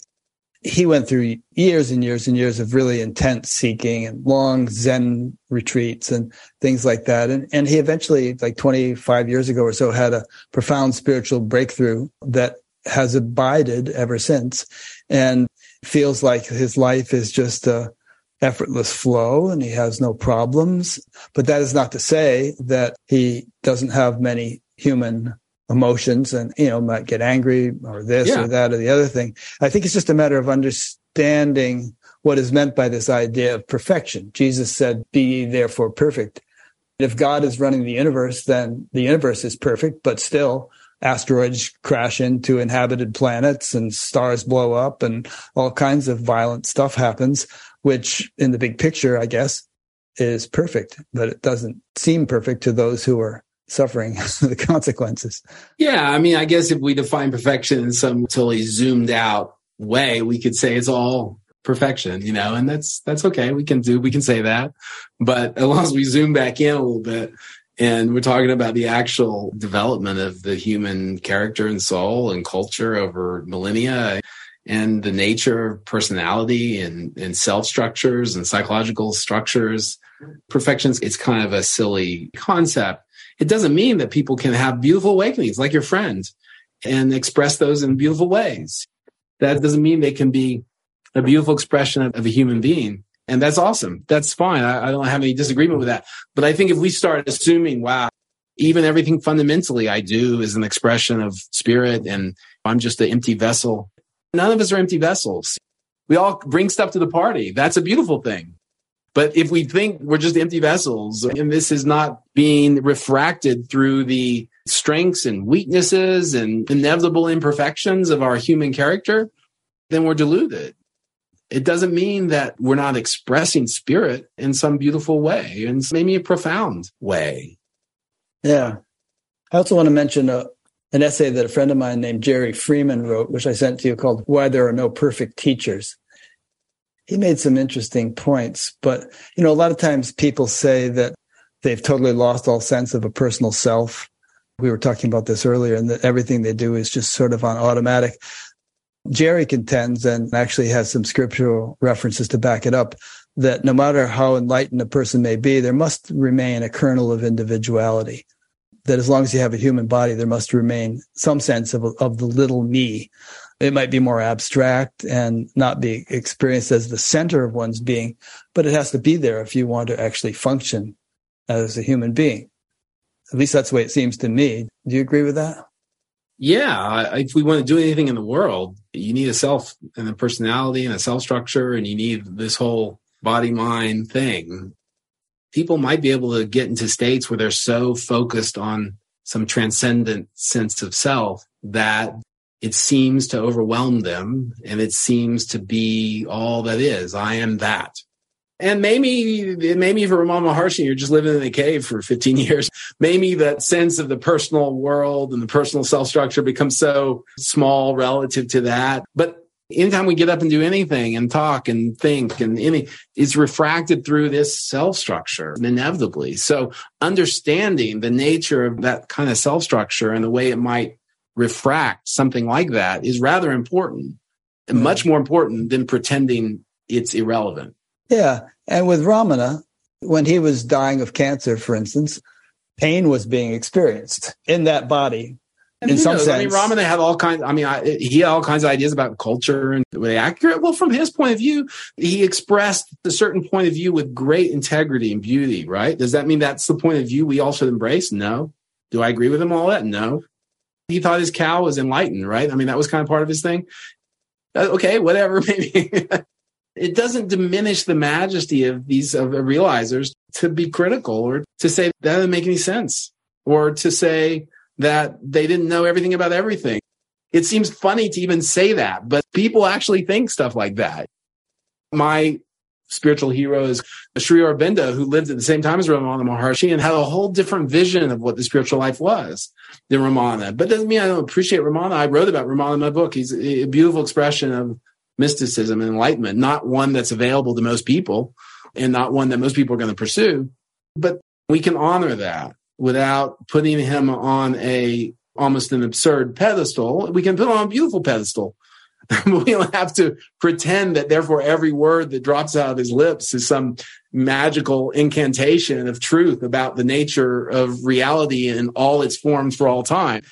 He went through years and years and years of really intense seeking and long Zen retreats and things like that. And, and he eventually, like 25 years ago or so, had a profound spiritual breakthrough that has abided ever since and feels like his life is just a effortless flow and he has no problems. But that is not to say that he doesn't have many human emotions and you know might get angry or this yeah. or that or the other thing. I think it's just a matter of understanding what is meant by this idea of perfection. Jesus said be therefore perfect. If god is running the universe then the universe is perfect but still asteroids crash into inhabited planets and stars blow up and all kinds of violent stuff happens which in the big picture i guess is perfect but it doesn't seem perfect to those who are suffering the consequences. Yeah, I mean, I guess if we define perfection in some totally zoomed out way, we could say it's all perfection, you know, and that's that's okay. We can do we can say that. But as long as we zoom back in a little bit and we're talking about the actual development of the human character and soul and culture over millennia and the nature of personality and, and self structures and psychological structures. Perfections, it's kind of a silly concept. It doesn't mean that people can have beautiful awakenings like your friend and express those in beautiful ways. That doesn't mean they can be a beautiful expression of, of a human being. And that's awesome. That's fine. I, I don't have any disagreement with that. But I think if we start assuming, wow, even everything fundamentally I do is an expression of spirit and I'm just an empty vessel. None of us are empty vessels. We all bring stuff to the party. That's a beautiful thing. But if we think we're just empty vessels and this is not being refracted through the strengths and weaknesses and inevitable imperfections of our human character, then we're deluded. It doesn't mean that we're not expressing spirit in some beautiful way and maybe a profound way. Yeah. I also want to mention a, an essay that a friend of mine named Jerry Freeman wrote, which I sent to you called Why There Are No Perfect Teachers. He made some interesting points, but you know, a lot of times people say that they've totally lost all sense of a personal self. We were talking about this earlier, and that everything they do is just sort of on automatic. Jerry contends, and actually has some scriptural references to back it up, that no matter how enlightened a person may be, there must remain a kernel of individuality. That as long as you have a human body, there must remain some sense of, of the little me. It might be more abstract and not be experienced as the center of one's being, but it has to be there if you want to actually function as a human being. At least that's the way it seems to me. Do you agree with that? Yeah. If we want to do anything in the world, you need a self and a personality and a self structure, and you need this whole body mind thing. People might be able to get into states where they're so focused on some transcendent sense of self that it seems to overwhelm them and it seems to be all that is. I am that. And maybe, maybe for Ramana Maharshi, you're just living in a cave for 15 years. Maybe that sense of the personal world and the personal self structure becomes so small relative to that. But anytime we get up and do anything and talk and think and any it's refracted through this self structure inevitably so understanding the nature of that kind of self structure and the way it might refract something like that is rather important and much more important than pretending it's irrelevant yeah and with ramana when he was dying of cancer for instance pain was being experienced in that body in some knows? sense. I mean, Ramana had all kinds. I mean, I, he had all kinds of ideas about culture and were they accurate? Well, from his point of view, he expressed a certain point of view with great integrity and beauty. Right? Does that mean that's the point of view we all should embrace? No. Do I agree with him all that? No. He thought his cow was enlightened, right? I mean, that was kind of part of his thing. Uh, okay, whatever, maybe. it doesn't diminish the majesty of these of realizers to be critical or to say that doesn't make any sense or to say that they didn't know everything about everything. It seems funny to even say that, but people actually think stuff like that. My spiritual hero is Sri Aurobindo, who lived at the same time as Ramana Maharshi and had a whole different vision of what the spiritual life was than Ramana. But doesn't mean I don't appreciate Ramana. I wrote about Ramana in my book. He's a beautiful expression of mysticism and enlightenment, not one that's available to most people and not one that most people are going to pursue. But we can honor that without putting him on a almost an absurd pedestal. We can put on a beautiful pedestal. we don't have to pretend that therefore every word that drops out of his lips is some magical incantation of truth about the nature of reality in all its forms for all time.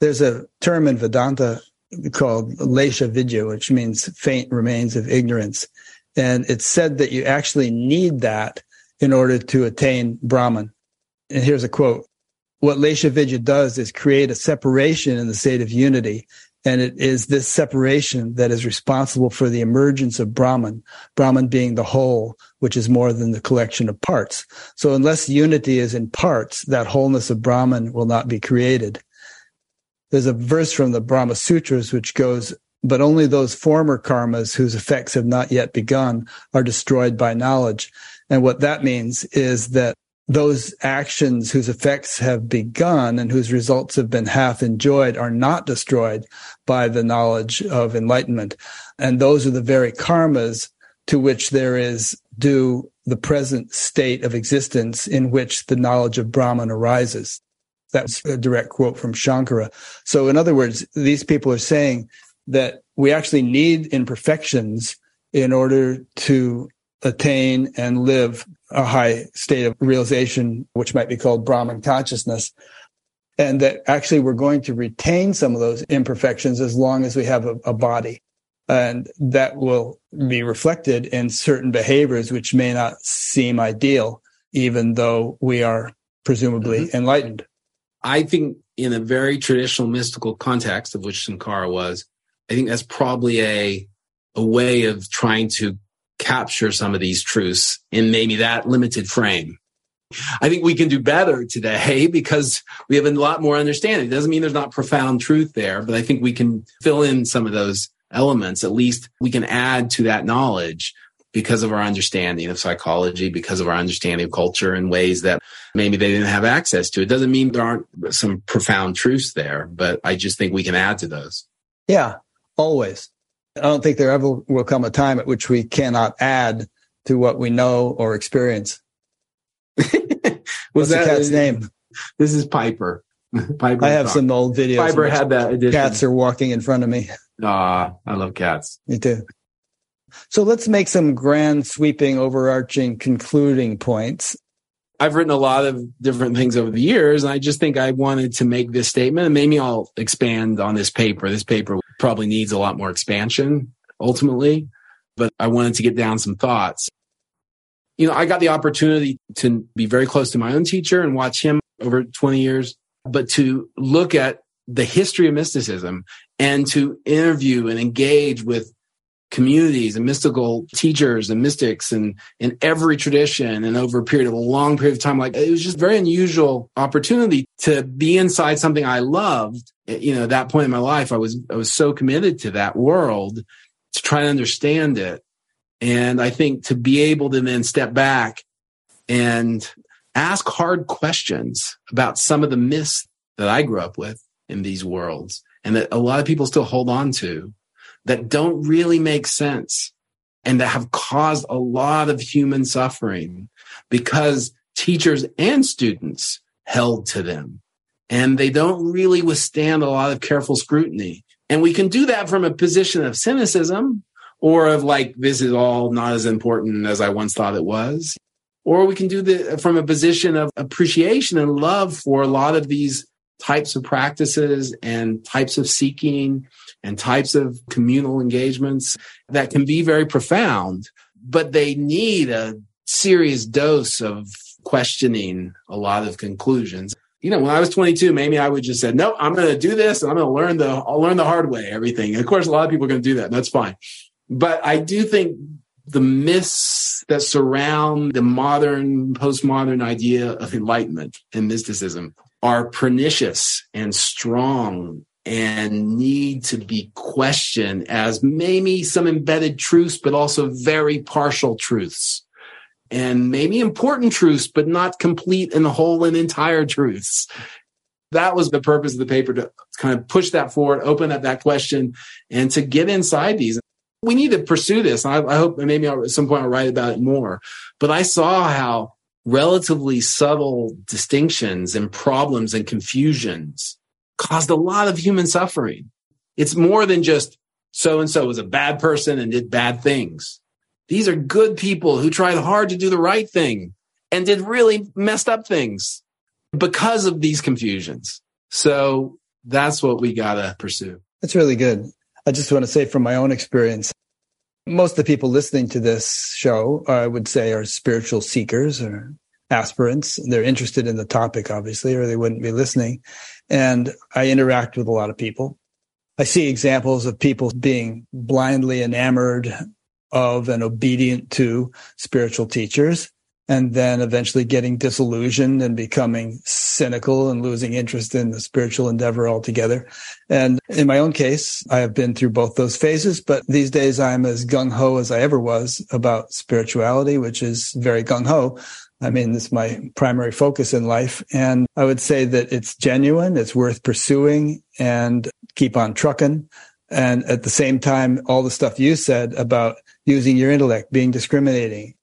There's a term in Vedanta called Lesha Avidya, which means faint remains of ignorance. And it's said that you actually need that in order to attain Brahman and here's a quote what Lesha Avidya does is create a separation in the state of unity. And it is this separation that is responsible for the emergence of Brahman, Brahman being the whole, which is more than the collection of parts. So unless unity is in parts, that wholeness of Brahman will not be created. There's a verse from the Brahma Sutras which goes, but only those former karmas whose effects have not yet begun are destroyed by knowledge. And what that means is that those actions whose effects have begun and whose results have been half enjoyed are not destroyed by the knowledge of enlightenment. And those are the very karmas to which there is due the present state of existence in which the knowledge of Brahman arises. That's a direct quote from Shankara. So in other words, these people are saying that we actually need imperfections in order to attain and live a high state of realization, which might be called Brahman consciousness. And that actually we're going to retain some of those imperfections as long as we have a, a body. And that will be reflected in certain behaviors which may not seem ideal, even though we are presumably mm-hmm. enlightened. I think in a very traditional mystical context of which Sankara was, I think that's probably a a way of trying to capture some of these truths in maybe that limited frame. I think we can do better today because we have a lot more understanding. It doesn't mean there's not profound truth there, but I think we can fill in some of those elements. At least we can add to that knowledge because of our understanding of psychology, because of our understanding of culture in ways that maybe they didn't have access to. It doesn't mean there aren't some profound truths there, but I just think we can add to those. Yeah, always. I don't think there ever will come a time at which we cannot add to what we know or experience. What's that, the cat's name? This is Piper. Piper I have some old videos. Piper had that edition. Cats are walking in front of me. Ah, I love cats. Me too. So let's make some grand, sweeping, overarching, concluding points. I've written a lot of different things over the years, and I just think I wanted to make this statement, and maybe I'll expand on this paper. This paper probably needs a lot more expansion ultimately, but I wanted to get down some thoughts. You know, I got the opportunity to be very close to my own teacher and watch him over 20 years, but to look at the history of mysticism and to interview and engage with communities and mystical teachers and mystics and in every tradition and over a period of a long period of time like it was just very unusual opportunity to be inside something i loved. You know at that point in my life i was i was so committed to that world to try to understand it. And i think to be able to then step back and ask hard questions about some of the myths that i grew up with in these worlds and that a lot of people still hold on to that don't really make sense and that have caused a lot of human suffering because teachers and students held to them and they don't really withstand a lot of careful scrutiny. And we can do that from a position of cynicism or of like, this is all not as important as I once thought it was. Or we can do that from a position of appreciation and love for a lot of these types of practices and types of seeking and types of communal engagements that can be very profound, but they need a serious dose of questioning a lot of conclusions. You know, when I was 22, maybe I would just say, no, I'm going to do this and I'm going to learn the, I'll learn the hard way, everything. And of course, a lot of people are going to do that. that's fine. But I do think the myths that surround the modern, postmodern idea of enlightenment and mysticism are pernicious and strong and need to be questioned as maybe some embedded truths, but also very partial truths. And maybe important truths, but not complete and whole and entire truths. That was the purpose of the paper to kind of push that forward, open up that question, and to get inside these. We need to pursue this. I, I hope maybe I'll, at some point I'll write about it more. But I saw how relatively subtle distinctions and problems and confusions caused a lot of human suffering. It's more than just so and so was a bad person and did bad things. These are good people who tried hard to do the right thing and did really messed up things because of these confusions. So that's what we got to pursue. That's really good. I just want to say from my own experience, most of the people listening to this show, I would say, are spiritual seekers or aspirants. They're interested in the topic, obviously, or they wouldn't be listening. And I interact with a lot of people. I see examples of people being blindly enamored of and obedient to spiritual teachers and then eventually getting disillusioned and becoming cynical and losing interest in the spiritual endeavor altogether. And in my own case, I have been through both those phases, but these days I'm as gung ho as I ever was about spirituality, which is very gung ho. I mean, this is my primary focus in life. And I would say that it's genuine, it's worth pursuing and keep on trucking. And at the same time, all the stuff you said about using your intellect, being discriminating,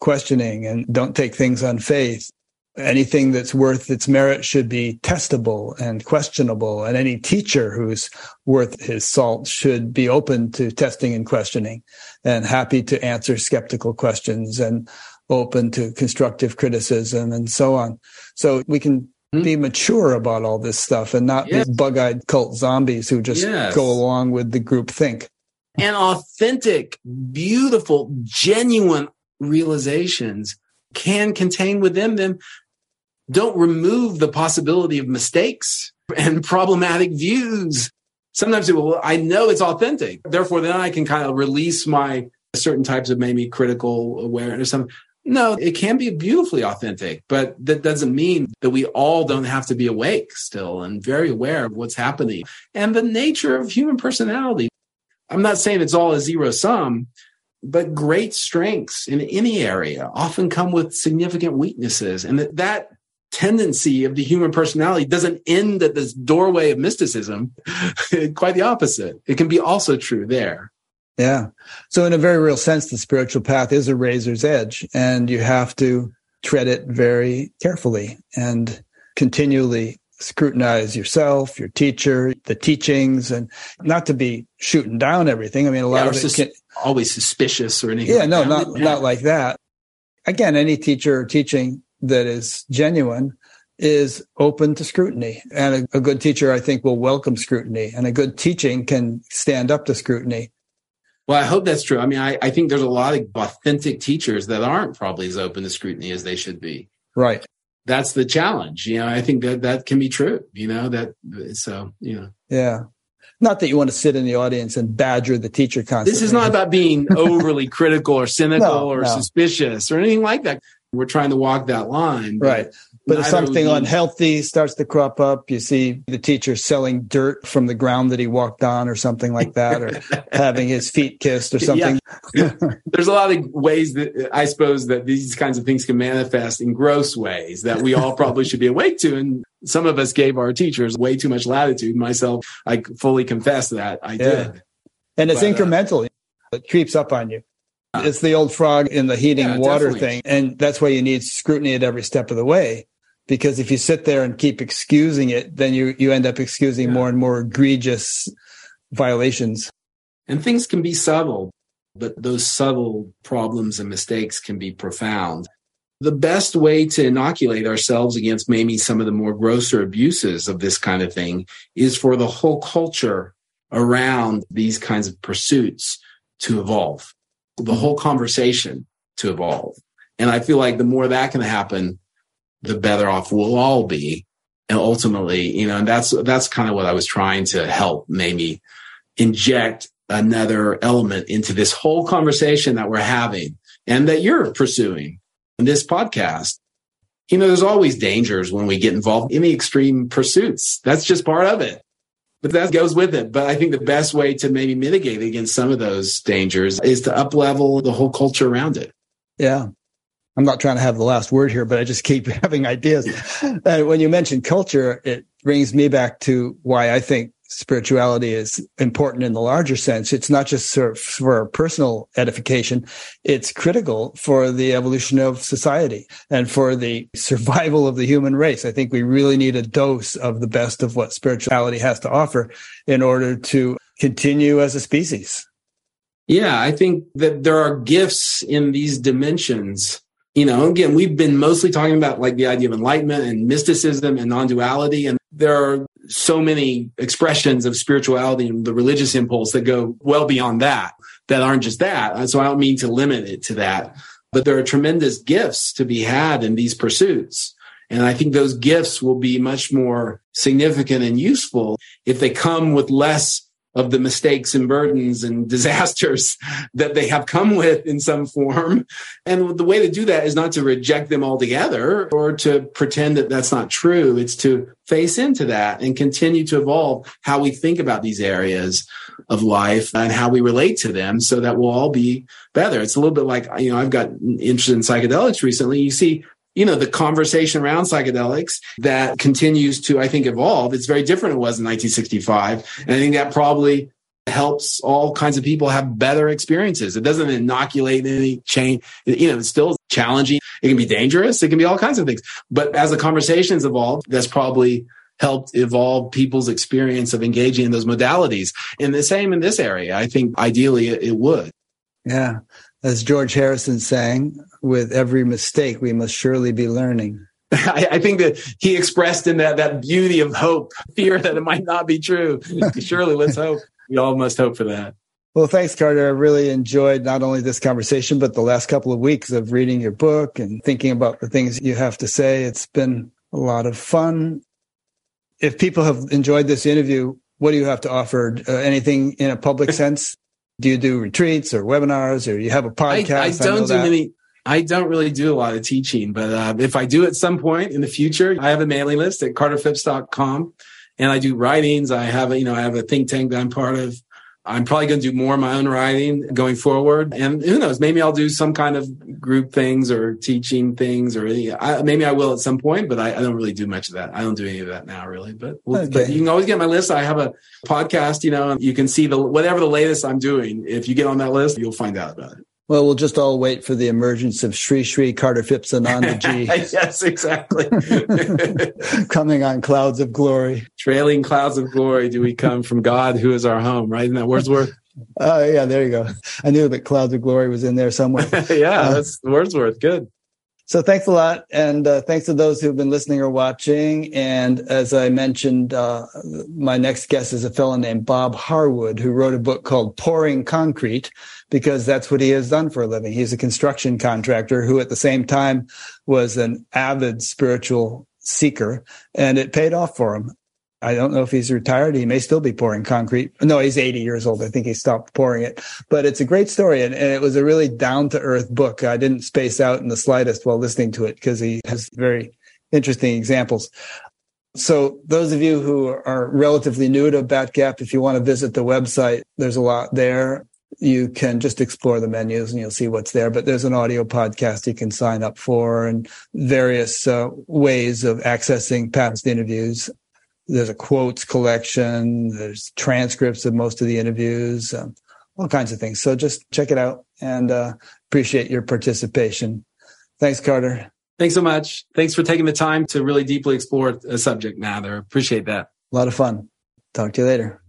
questioning, and don't take things on faith. anything that's worth its merit should be testable and questionable. And any teacher who's worth his salt should be open to testing and questioning and happy to answer skeptical questions and open to constructive criticism and so on. So we can mm-hmm. be mature about all this stuff and not yes. be bug-eyed cult zombies who just yes. go along with the group think. And authentic, beautiful, genuine realizations can contain within them don't remove the possibility of mistakes and problematic views. Sometimes it will, I know it's authentic. Therefore, then I can kind of release my certain types of maybe critical awareness. Some, no, it can be beautifully authentic, but that doesn't mean that we all don't have to be awake still and very aware of what's happening and the nature of human personality. I'm not saying it's all a zero sum, but great strengths in any area often come with significant weaknesses. And that, that tendency of the human personality doesn't end at this doorway of mysticism. Quite the opposite. It can be also true there. Yeah. So, in a very real sense, the spiritual path is a razor's edge, and you have to tread it very carefully and continually scrutinize yourself, your teacher, the teachings, and not to be shooting down everything. I mean, a lot yeah, of it can, always suspicious or anything. Yeah, like no, that. not not like that. Again, any teacher or teaching that is genuine is open to scrutiny. And a, a, good teacher, I think, will welcome scrutiny, and a good teaching can stand up to scrutiny. Well, I hope that's true. I mean, I, I think there's a lot of authentic teachers that aren't probably as open to scrutiny as they should be. Right. That's the challenge. You know, I think that that can be true, you know, that so, you know. Yeah. Not that you want to sit in the audience and badger the teacher constantly. This is not about being overly critical or cynical no, or no. suspicious or anything like that. We're trying to walk that line. Right. But if something unhealthy starts to crop up, you see the teacher selling dirt from the ground that he walked on or something like that, or having his feet kissed or something. Yeah. There's a lot of ways that I suppose that these kinds of things can manifest in gross ways that we all probably should be awake to. And some of us gave our teachers way too much latitude. Myself, I fully confess that I yeah. did. And it's but, uh, incremental. Uh, it creeps up on you. It's the old frog in the heating yeah, water definitely. thing. And that's why you need scrutiny at every step of the way. Because if you sit there and keep excusing it, then you, you end up excusing yeah. more and more egregious violations. And things can be subtle, but those subtle problems and mistakes can be profound. The best way to inoculate ourselves against maybe some of the more grosser abuses of this kind of thing is for the whole culture around these kinds of pursuits to evolve the mm-hmm. whole conversation to evolve. And I feel like the more that can happen, the better off we'll all be. And ultimately, you know, and that's, that's kind of what I was trying to help maybe inject another element into this whole conversation that we're having and that you're pursuing in this podcast. You know, there's always dangers when we get involved in the extreme pursuits. That's just part of it but that goes with it. But I think the best way to maybe mitigate against some of those dangers is to up level the whole culture around it. Yeah. I'm not trying to have the last word here, but I just keep having ideas. Uh, when you mention culture, it brings me back to why I think spirituality is important in the larger sense. It's not just for personal edification. It's critical for the evolution of society and for the survival of the human race. I think we really need a dose of the best of what spirituality has to offer in order to continue as a species. Yeah, I think that there are gifts in these dimensions you know, again, we've been mostly talking about like the idea of enlightenment and mysticism and non-duality. And there are so many expressions of spirituality and the religious impulse that go well beyond that, that aren't just that. Uh, so I don't mean to limit it to that, but there are tremendous gifts to be had in these pursuits. And I think those gifts will be much more significant and useful if they come with less of the mistakes and burdens and disasters that they have come with in some form. And the way to do that is not to reject them altogether or to pretend that that's not true. It's to face into that and continue to evolve how we think about these areas of life and how we relate to them so that we'll all be better. It's a little bit like, you know, I've got interested in psychedelics recently. You see you know, the conversation around psychedelics that continues to, I think, evolve. It's very different it was in 1965. And I think that probably helps all kinds of people have better experiences. It doesn't inoculate any change. You know, it's still challenging. It can be dangerous. It can be all kinds of things. But as the conversations evolve, that's probably helped evolve people's experience of engaging in those modalities. And the same in this area. I think ideally it would. Yeah. As George Harrison sang, with every mistake, we must surely be learning. I, I, think that he expressed in that that beauty of hope, fear that it might not be true. surely, let's hope. We all must hope for that. Well, thanks, Carter. I really enjoyed not only this conversation, but the last couple of weeks of reading your book and thinking about the things you have to say. It's been a lot of fun. If people have enjoyed this interview, what do you have to offer? Uh, anything in a public sense? Do you do retreats or webinars or you have a podcast? I, I don't I do many. I don't really do a lot of teaching, but uh, if I do at some point in the future, I have a mailing list at carterphipps.com and I do writings. I have a, you know, I have a think tank that I'm part of. I'm probably going to do more of my own writing going forward. And who knows, maybe I'll do some kind of group things or teaching things or I, maybe I will at some point, but I, I, don't really do much of that. I don't do any of that now really, but, okay. but you can always get my list. I have a podcast, you know, you can see the, whatever the latest I'm doing. If you get on that list, you'll find out about it. Well, we'll just all wait for the emergence of Sri Sri Carter Phipps Anandaji. yes, exactly. Coming on clouds of glory. Trailing clouds of glory do we come from God who is our home, right? Isn't that Wordsworth? Oh, uh, yeah, there you go. I knew that clouds of glory was in there somewhere. yeah, uh, that's Wordsworth. Good. So thanks a lot. And uh, thanks to those who've been listening or watching. And as I mentioned, uh, my next guest is a fellow named Bob Harwood, who wrote a book called Pouring Concrete, because that's what he has done for a living. He's a construction contractor who at the same time was an avid spiritual seeker and it paid off for him. I don't know if he's retired. He may still be pouring concrete. No, he's 80 years old. I think he stopped pouring it, but it's a great story. And, and it was a really down to earth book. I didn't space out in the slightest while listening to it because he has very interesting examples. So those of you who are relatively new to Batgap, if you want to visit the website, there's a lot there. You can just explore the menus and you'll see what's there. But there's an audio podcast you can sign up for and various uh, ways of accessing past interviews there's a quotes collection. There's transcripts of most of the interviews, um, all kinds of things. So just check it out and uh, appreciate your participation. Thanks, Carter. Thanks so much. Thanks for taking the time to really deeply explore a subject, Mather. Appreciate that. A lot of fun. Talk to you later.